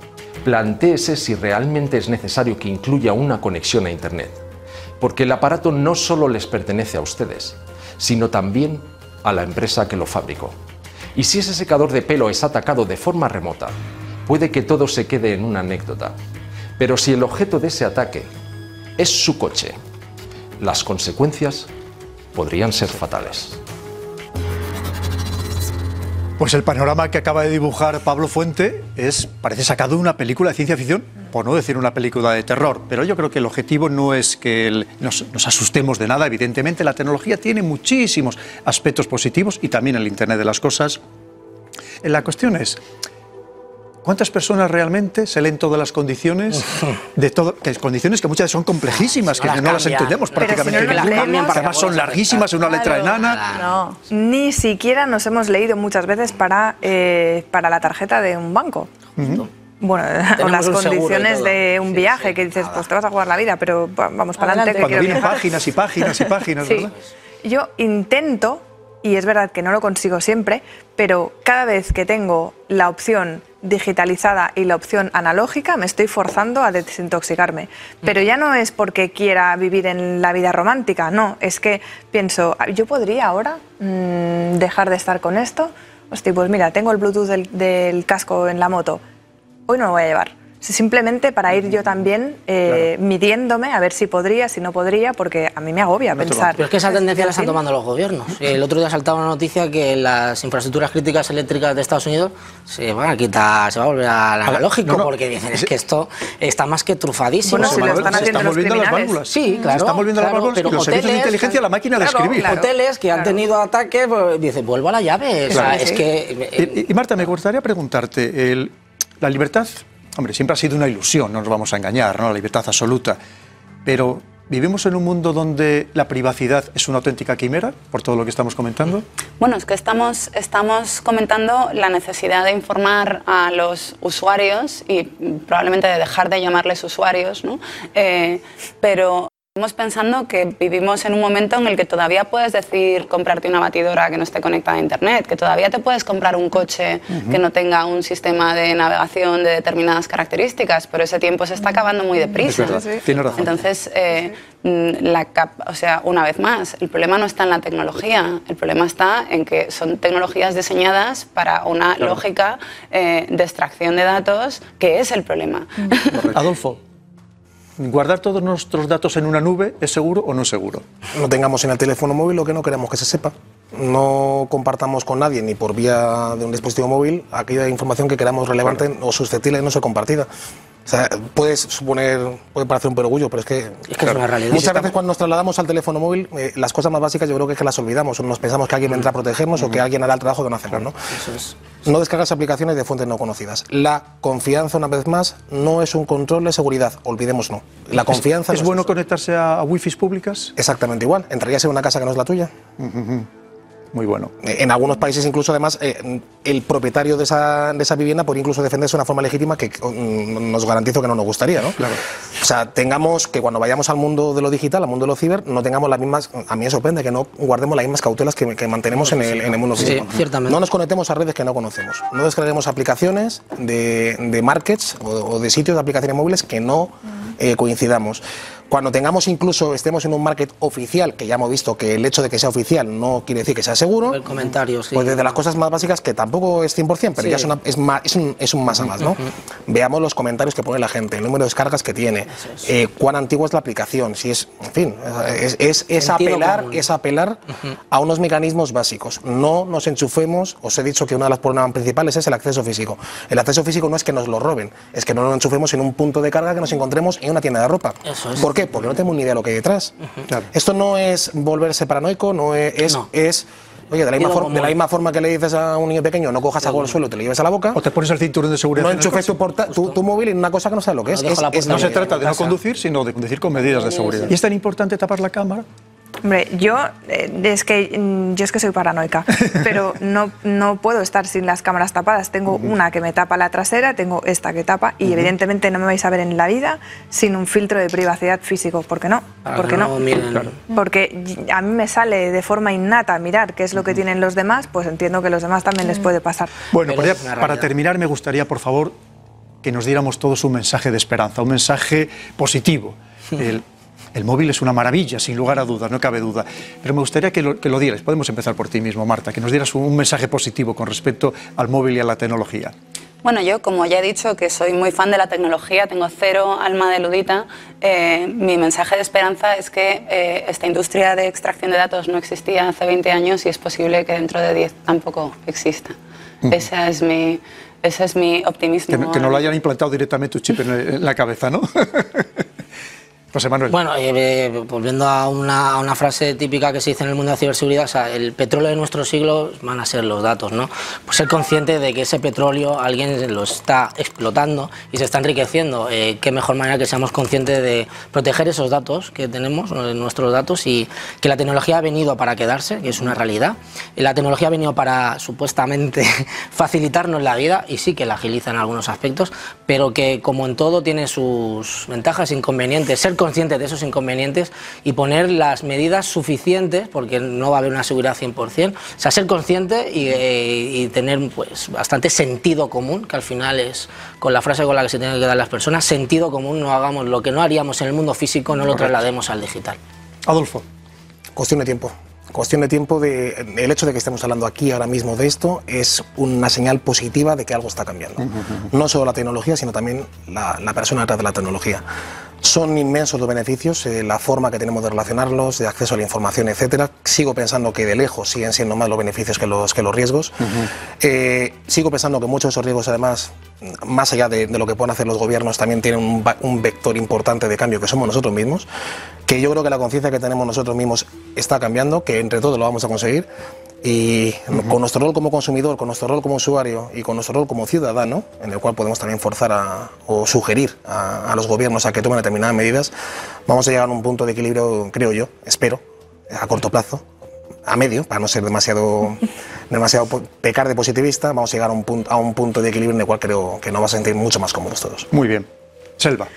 S16: plantéese si realmente es necesario que incluya una conexión a Internet. Porque el aparato no solo les pertenece a ustedes, sino también a la empresa que lo fabricó. Y si ese secador de pelo es atacado de forma remota, puede que todo se quede en una anécdota. Pero si el objeto de ese ataque es su coche, las consecuencias podrían ser fatales.
S4: Pues el panorama que acaba de dibujar Pablo Fuente es, parece sacado de una película de ciencia ficción, por no decir una película de terror. Pero yo creo que el objetivo no es que nos, nos asustemos de nada. Evidentemente, la tecnología tiene muchísimos aspectos positivos y también el Internet de las Cosas. La cuestión es, ¿cuántas personas realmente se leen todas las condiciones de todo, que condiciones que muchas veces son complejísimas, que
S13: No las
S4: no las entendemos
S13: Pero si
S4: prácticamente
S13: no las
S4: ninguna,
S13: leemos-
S4: además son larguísimas, en una letra enana?
S13: No. Ni siquiera nos hemos leído muchas veces para, eh, para la tarjeta de un banco. Bueno, o
S5: Tenemos
S13: las
S5: seguro y
S13: condiciones de un viaje que dices, pues te vas a jugar la vida, pero va- vamos para adelante.
S4: Cuando vienen páginas y páginas y páginas,
S13: Sí.
S4: ¿verdad?
S13: Yo intento, y es verdad que no lo consigo siempre, pero cada vez que tengo la opción digitalizada y la opción analógica, me estoy forzando a desintoxicarme. Pero ya no es porque quiera vivir en la vida romántica, no, es que pienso, "Ah, yo podría ahora mm, dejar de estar con esto. Hostia, pues mira, tengo el Bluetooth del, del casco en la moto, hoy no lo voy a llevar. Simplemente para ir yo también eh, midiéndome a ver si podría, si no podría, porque a mí me agobia pensar.
S5: Pero es que esa tendencia la están
S13: ¿Sí?
S5: tomando los gobiernos. El otro día saltaba una noticia que las infraestructuras críticas eléctricas de Estados Unidos se van a quitar, se va a volver al analógico,
S4: no, no.
S5: porque dicen es que esto está más que trufadísimo.
S4: Bueno, si lo están haciendo los
S5: volviendo
S4: criminales.
S5: Sí,
S4: Se
S5: claro.
S4: están volviendo las válvulas
S5: pero
S4: y los servicios de
S5: hoteles,
S4: inteligencia la máquina de escribir.
S5: claro. Hoteles que han tenido ataques, pues, dice, vuelvo a la llave. O sea, es que
S4: Y, y, Marta, me gustaría preguntarte, el- la libertad, hombre, siempre ha sido una ilusión, no nos vamos a engañar, ¿no? la libertad absoluta, pero ¿vivimos en un mundo donde la privacidad es una auténtica quimera, por todo lo que estamos comentando?
S7: Bueno, es que estamos, estamos comentando la necesidad de informar a los usuarios y probablemente de dejar de llamarles usuarios, ¿no? Eh, pero estamos pensando que vivimos en un momento en el que todavía puedes decir comprarte una batidora que no esté conectada a Internet, que todavía te puedes comprar un coche que no tenga un sistema de navegación de determinadas características, pero ese tiempo se está acabando muy deprisa.
S4: Sí, tiene razón.
S7: Entonces, eh, mm, la cap- o sea, una vez más, el problema no está en la tecnología, el problema está en que son tecnologías diseñadas para una
S4: Claro.
S7: lógica eh, de extracción de datos, que es el problema.
S4: Adolfo, ¿guardar todos nuestros datos en una nube es seguro o no es seguro?
S15: no tengamos en el teléfono móvil lo que no queremos que se sepa. No compartamos con nadie, ni por vía de un dispositivo móvil, aquella información que queramos relevante o susceptible de no ser compartida. O sea, puedes suponer, puede parecer un perogullo, pero es que,
S5: que es una realidad.
S15: muchas veces cuando nos trasladamos al teléfono móvil, eh, las cosas más básicas yo creo que es que las olvidamos, o nos pensamos que alguien vendrá a protegernos o que alguien hará el trabajo que no hacemos. ¿no? No descargas aplicaciones de fuentes no conocidas. La confianza, una vez más, no es un control de seguridad, olvidemos no. La
S4: ¿Es-
S15: confianza
S4: ¿Es,
S15: no
S4: bueno conectarse a, a wifis públicas?
S15: Exactamente igual. ¿Entrarías en una casa que no es la tuya?
S4: Muy bueno.
S15: En algunos países, incluso, además, eh, el propietario de esa, de esa vivienda podría incluso defenderse de una forma legítima que mm, nos garantizo que no nos gustaría, ¿no?
S4: Claro.
S15: O sea, tengamos que cuando vayamos al mundo de lo digital, al mundo de lo ciber, no tengamos las mismas. A mí me sorprende que no guardemos las mismas cautelas que, que mantenemos en el, en el mundo
S5: Sí,
S15: físico.
S5: ciertamente.
S15: No nos conectemos a redes que no conocemos. No descarguemos aplicaciones de, de markets o, o de sitios de aplicaciones móviles que no eh, coincidamos. Cuando tengamos incluso, estemos en un market oficial, que ya hemos visto que el hecho de que sea oficial no quiere decir que sea seguro,
S5: comentarios, sí.
S15: pues desde las cosas más básicas, que tampoco es 100%, pero
S5: Sí.
S15: ya es, una- es, más- es un, es un más a más, ¿no? Veamos los comentarios que pone la gente, el número de descargas que tiene, eh, cuán antigua es la aplicación, si es, en fin, es, es, apelar,
S5: común.
S15: es apelar a unos mecanismos básicos. No nos enchufemos, os he dicho que una de las problemas principales es el acceso físico. El acceso físico no es que nos lo roben, es que no nos enchufemos en un punto de carga que nos encontremos en una tienda de ropa.
S5: Eso es.
S15: ¿Por qué? Porque no tenemos ni idea de lo que hay detrás. Esto no es volverse paranoico, no es... es, es, Oye, de la, misma de la forma que le dices a un niño pequeño, no cojas algo al suelo y te lo lleves a la boca.
S4: O te pones el cinturón de seguridad.
S15: No enchufes tu, tu, tu móvil en una cosa que no sabes lo que es. Es- es-
S4: no se trata de no conducir, sino de conducir con medidas de seguridad. ¿Y es tan importante tapar la cámara?
S13: Hombre, yo eh, es que mm, yo es que soy paranoica, pero no, no puedo estar sin las cámaras tapadas. Tengo una que me tapa la trasera, tengo esta que tapa y evidentemente no me vais a ver en la vida sin un filtro de privacidad físico. ¿Por qué no?
S5: Para
S13: ¿Por
S5: que
S13: qué
S5: no
S13: no?
S5: miren. Claro.
S13: Porque a mí me sale de forma innata mirar qué es lo que tienen los demás, pues entiendo que a los demás también les puede pasar.
S4: Bueno,
S13: Pero
S4: para, para terminar me gustaría, por favor, que nos diéramos todos un mensaje de esperanza, un mensaje positivo. El, el móvil es una maravilla, sin lugar a dudas, no cabe duda. Pero me gustaría que lo, que lo dieras. Podemos empezar por ti mismo, Marta, que nos dieras un, un mensaje positivo con respecto al móvil y a la tecnología.
S7: Bueno, yo como ya he dicho que soy muy fan de la tecnología, tengo cero alma de ludita, eh, mi mensaje de esperanza es que eh, esta industria de extracción de datos no existía hace 20 años y es posible que dentro de 10 tampoco exista. Esa es mi, ese es mi optimismo.
S4: Que que no lo hayan implantado directamente un chip en la cabeza, ¿no? José Manuel.
S5: Bueno, eh, eh, volviendo a una, a una frase típica que se dice en el mundo de la ciberseguridad, o sea, el petróleo de nuestro siglo van a ser los datos, ¿no? Pues ser consciente de que ese petróleo alguien lo está explotando y se está enriqueciendo. Eh, qué mejor manera que seamos conscientes de proteger esos datos que tenemos, nuestros datos, y que la tecnología ha venido para quedarse, que es una realidad. La tecnología ha venido para supuestamente facilitarnos la vida y sí que la agiliza en algunos aspectos, pero que como en todo tiene sus ventajas e inconvenientes. Ser consciente de esos inconvenientes y poner las medidas suficientes, porque no va a haber una seguridad 100%, o sea, ser consciente y, eh, y tener pues, bastante sentido común, que al final es con la frase con la que se tienen que dar las personas, sentido común, no hagamos lo que no haríamos en el mundo físico, no lo
S15: Correcto.
S5: traslademos al digital.
S4: Adolfo.
S15: Cuestión de tiempo. Cuestión de tiempo de el hecho de que estemos hablando aquí ahora mismo de esto es una señal positiva de que algo está cambiando. No solo la tecnología, sino también la, la persona detrás de la tecnología. Son inmensos los beneficios, eh, la forma que tenemos de relacionarlos, de acceso a la información, etcétera. Sigo pensando que de lejos siguen siendo más los beneficios que los, que los riesgos. Eh, sigo pensando que muchos de esos riesgos, además, más allá de, de lo que pueden hacer los gobiernos, también tienen un, un vector importante de cambio que somos nosotros mismos. Que yo creo que la conciencia que tenemos nosotros mismos está cambiando, que entre todos lo vamos a conseguir. Y con nuestro rol como consumidor, con nuestro rol como usuario y con nuestro rol como ciudadano, en el cual podemos también forzar a- o sugerir a, a los gobiernos a que tomen determinadas medidas, vamos a llegar a un punto de equilibrio, creo yo, espero, a corto plazo, a medio, para no ser demasiado, demasiado pecar de positivista, vamos a llegar a un, punto, a un punto de equilibrio en el cual creo que nos va a sentir mucho más cómodos todos.
S4: Muy bien. Selva.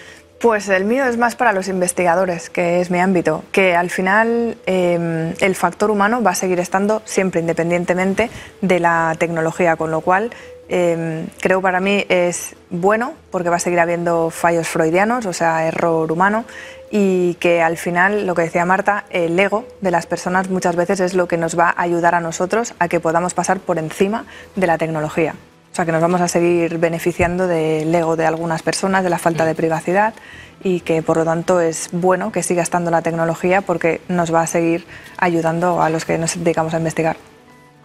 S13: Pues el mío es más para los investigadores, que es mi ámbito, que al final eh, el factor humano va a seguir estando siempre independientemente de la tecnología, con lo cual eh, creo para mí es bueno porque va a seguir habiendo fallos freudianos, o sea, error humano, y que al final, lo que decía Marta, el ego de las personas muchas veces es lo que nos va a ayudar a nosotros a que podamos pasar por encima de la tecnología. O sea, que nos vamos a seguir beneficiando del ego de algunas personas, de la falta de privacidad y que por lo tanto es bueno que siga estando la tecnología porque nos va a seguir ayudando a los que nos dedicamos a investigar.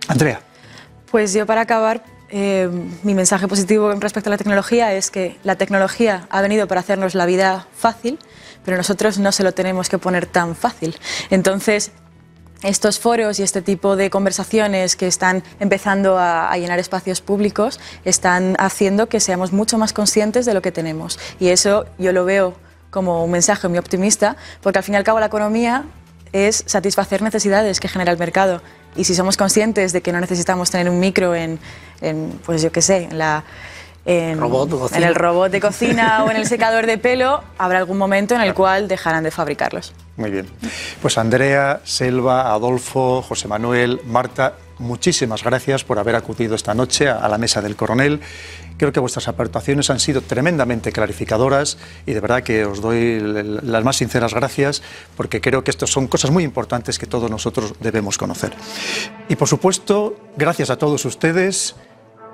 S4: Andrea.
S6: Pues yo para acabar, eh, mi mensaje positivo respecto a la tecnología es que la tecnología ha venido para hacernos la vida fácil, pero nosotros no se lo tenemos que poner tan fácil. Entonces, estos foros y este tipo de conversaciones que están empezando a, a llenar espacios públicos están haciendo que seamos mucho más conscientes de lo que tenemos. Y eso yo lo veo como un mensaje muy optimista, porque al fin y al cabo la economía es satisfacer necesidades que genera el mercado. Y si somos conscientes de que no necesitamos tener un micro en, en, pues yo qué sé, en la... En,
S5: Robot
S6: en el robot de cocina o en el secador de pelo, habrá algún momento en el cual dejarán de fabricarlos.
S4: Muy bien. Pues Andrea, Selva, Adolfo, José Manuel, Marta, muchísimas gracias por haber acudido esta noche a la mesa del coronel. Creo que vuestras aportaciones han sido tremendamente clarificadoras y de verdad que os doy las más sinceras gracias porque creo que estas son cosas muy importantes que todos nosotros debemos conocer. Y por supuesto, gracias a todos ustedes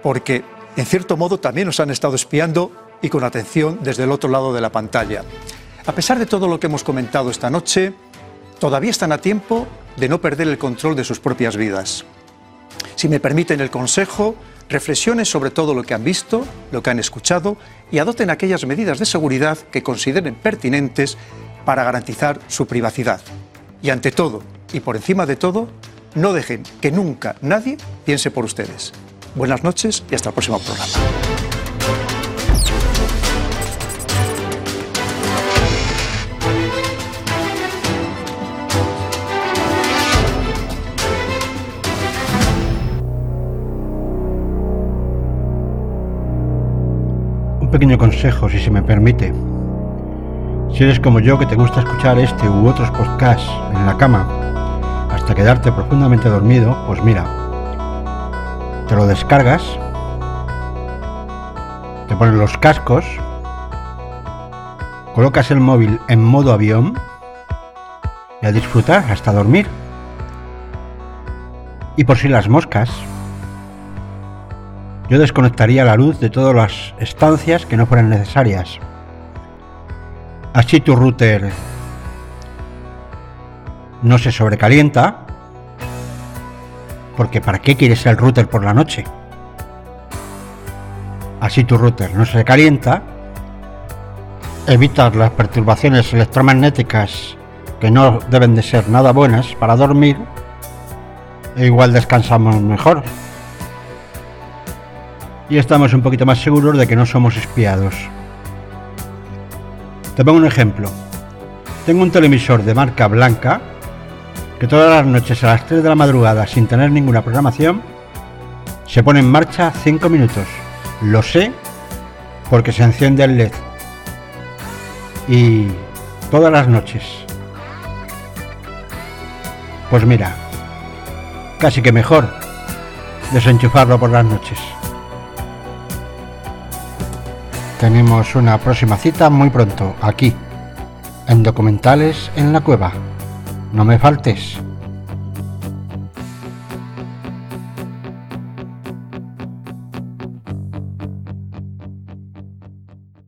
S4: porque en cierto modo también nos han estado espiando y con atención desde el otro lado de la pantalla. A pesar de todo lo que hemos comentado esta noche, todavía están a tiempo de no perder el control de sus propias vidas. Si me permiten el consejo, reflexionen sobre todo lo que han visto, lo que han escuchado y adopten aquellas medidas de seguridad que consideren pertinentes para garantizar su privacidad. Y ante todo, y por encima de todo, no dejen que nunca nadie piense por ustedes. Buenas noches y hasta el próximo programa.
S1: Pequeño consejo, si se me permite. Si eres como yo que te gusta escuchar este u otros podcasts en la cama hasta quedarte profundamente dormido, pues mira, te lo descargas, te pones los cascos, colocas el móvil en modo avión y a disfrutar hasta dormir. Y por si las moscas, yo desconectaría la luz de todas las estancias que no fueran necesarias. Así tu router no se sobrecalienta, porque ¿para qué quieres el router por la noche? Así tu router no se calienta, evitas las perturbaciones electromagnéticas que no deben de ser nada buenas para dormir, e igual descansamos mejor. Y estamos un poquito más seguros de que no somos espiados. Te pongo un ejemplo. Tengo un televisor de marca blanca que todas las noches a las 3 de la madrugada, sin tener ninguna programación, se pone en marcha 5 minutos. Lo sé porque se enciende el LED. Y todas las noches. Pues mira, casi que mejor desenchufarlo por las noches. Tenemos una próxima cita muy pronto, aquí, en Documentales en la Cueva. No me faltes.